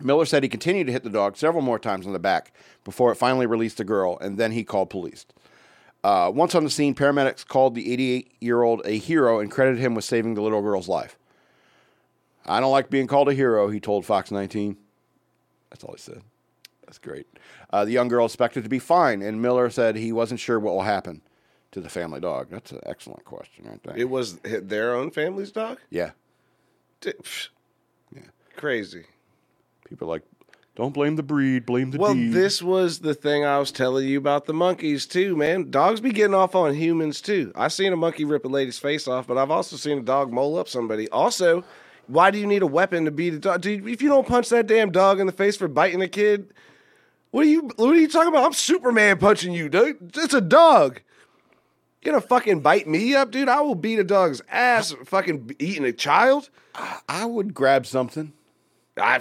Speaker 1: Miller said he continued to hit the dog several more times on the back before it finally released the girl, and then he called police. Uh, once on the scene, paramedics called the 88 year old a hero and credited him with saving the little girl's life. I don't like being called a hero, he told Fox 19. That's all he said. That's great. Uh, the young girl expected to be fine, and Miller said he wasn't sure what will happen to the family dog. That's an excellent question, right there.
Speaker 2: it was their own family's dog.
Speaker 1: yeah.
Speaker 2: D- psh. Crazy.
Speaker 1: People are like, don't blame the breed, blame the
Speaker 2: Well,
Speaker 1: deed.
Speaker 2: this was the thing I was telling you about the monkeys too, man. Dogs be getting off on humans too. I seen a monkey rip a lady's face off, but I've also seen a dog mole up somebody. Also, why do you need a weapon to beat a dog? Dude, if you don't punch that damn dog in the face for biting a kid, what are you what are you talking about? I'm Superman punching you, dude. It's a dog. Gonna fucking bite me up, dude? I will beat a dog's ass fucking eating a child.
Speaker 1: I would grab something.
Speaker 2: I,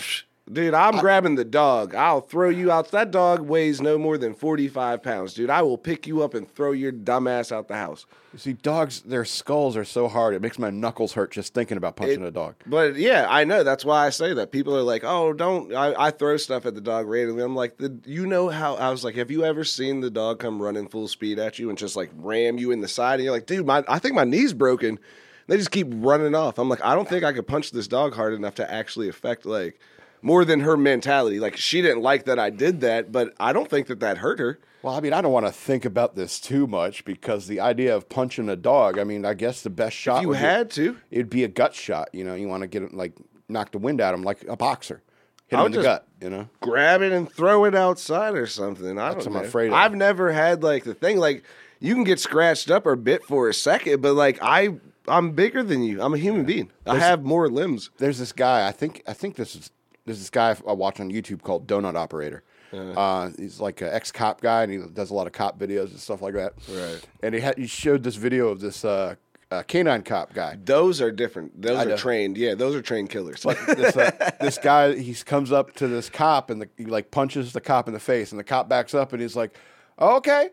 Speaker 2: dude, I'm grabbing the dog. I'll throw you out. That dog weighs no more than 45 pounds, dude. I will pick you up and throw your dumb ass out the house.
Speaker 1: You see, dogs, their skulls are so hard, it makes my knuckles hurt just thinking about punching
Speaker 2: It-
Speaker 1: a dog.
Speaker 2: But yeah, I know. That's why I say that. People are like, oh, don't. I, I throw stuff at the dog randomly. I'm like, the, you know how. I was like, have you ever seen the dog come running full speed at you and just like ram you in the side? And you're like, dude, my, I think my knee's broken. They just keep running off. I'm like, I don't think I could punch this dog hard enough to actually affect like more than her mentality. Like she didn't like that I did that, but I don't think that that hurt her.
Speaker 1: Well, I mean, I don't want to think about this too much because the idea of punching a dog, I mean, I guess the best shot
Speaker 2: you
Speaker 1: would be-
Speaker 2: had to.
Speaker 1: it'd be a gut shot. You know, you want to get it like knock the wind out of him like a boxer, hit him
Speaker 2: I'll
Speaker 1: in the gut. You know,
Speaker 2: grab it and throw it outside or something. I
Speaker 1: That's
Speaker 2: don't
Speaker 1: what I'm afraid of.
Speaker 2: I've never had like the thing like you can get scratched up or bit for a second, but like I I'm bigger than you. I'm a human being. I have more limbs.
Speaker 1: there's this guy. I think I think this is there's this guy I watch on YouTube called Donut Operator. Uh, he's like an ex cop guy, and he does a lot of cop videos and stuff like that.
Speaker 2: Right.
Speaker 1: And he had he showed this video of this uh, uh, canine cop guy.
Speaker 2: Those are different. Those
Speaker 1: I
Speaker 2: are
Speaker 1: know.
Speaker 2: trained. Yeah, those are trained killers.
Speaker 1: this, uh, this guy he comes up to this cop and the, he like punches the cop in the face and the cop backs up and he's like okay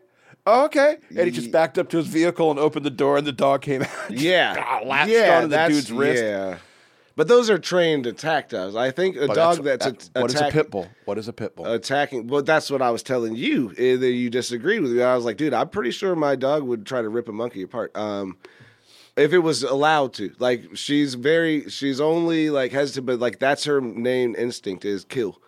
Speaker 1: okay and he just backed up to his vehicle and opened the door and the dog came out
Speaker 2: yeah,
Speaker 1: latched
Speaker 2: yeah,
Speaker 1: onto the
Speaker 2: that's-
Speaker 1: dude's wrist
Speaker 2: Yeah, but those are trained attack dogs. I think a
Speaker 1: But
Speaker 2: dog that's,
Speaker 1: that-
Speaker 2: a,
Speaker 1: what is a
Speaker 2: attack-
Speaker 1: pit bull what is a pit bull
Speaker 2: attacking. Well, that's what I was telling you. Either you disagreed with me. I was like, dude, I'm pretty sure my dog would try to rip a monkey apart. Um, if it was allowed to. Like, she's very, she's only like hesitant, but like that's her main instinct is kill.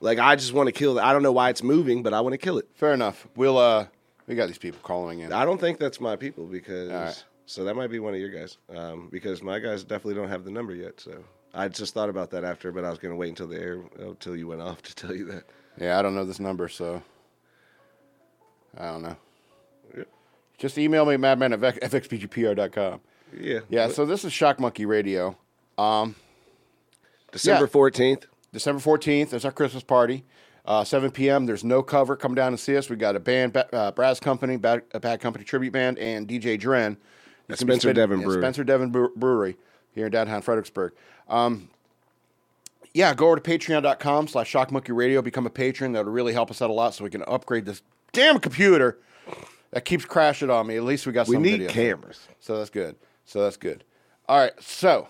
Speaker 2: Like, I just want to kill. it. I don't know why it's moving, but I want to kill it.
Speaker 1: fair enough we'll uh We got these people calling in.
Speaker 2: I don't think that's my people because. So that might be one of your guys um, because my guys definitely don't have the number yet. So I just thought about that after, but I was going to wait until the air until you went off to tell you that.
Speaker 1: Yeah, I don't know this number, so I don't know.
Speaker 2: Yep.
Speaker 1: Just email me, madman at fxbgpr.com.
Speaker 2: Yeah,
Speaker 1: Yeah, so this is Shock Monkey Radio.
Speaker 2: Um, December
Speaker 1: yeah.
Speaker 2: fourteenth.
Speaker 1: December 14th is our Christmas party. Uh, 7 p.m. There's no cover. Come down and see us. We got a band, uh, Brass Company, Bad, a Bad Company tribute band, and DJ Dren.
Speaker 2: At
Speaker 1: It's gonna
Speaker 2: Spencer
Speaker 1: spin-
Speaker 2: Devon Brewery.
Speaker 1: Spencer Devon Brewery here in downtown Fredericksburg. Um, yeah, go over to patreon.com slash Shock Monkey Radio. Become a patron. That'll really help us out a lot so we can upgrade this damn computer that keeps crashing on me. At least we got some.
Speaker 2: We
Speaker 1: some
Speaker 2: need
Speaker 1: videos.
Speaker 2: cameras.
Speaker 1: So that's good. So that's good. All right. So,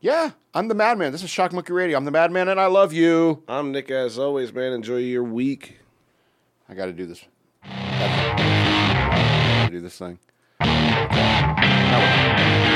Speaker 1: yeah, I'm the Madman. This is Shock Monkey Radio. I'm the Madman, and I love you.
Speaker 2: I'm Nick, as always, man. Enjoy your week.
Speaker 1: I got to do this. I gotta do this thing. Thank you.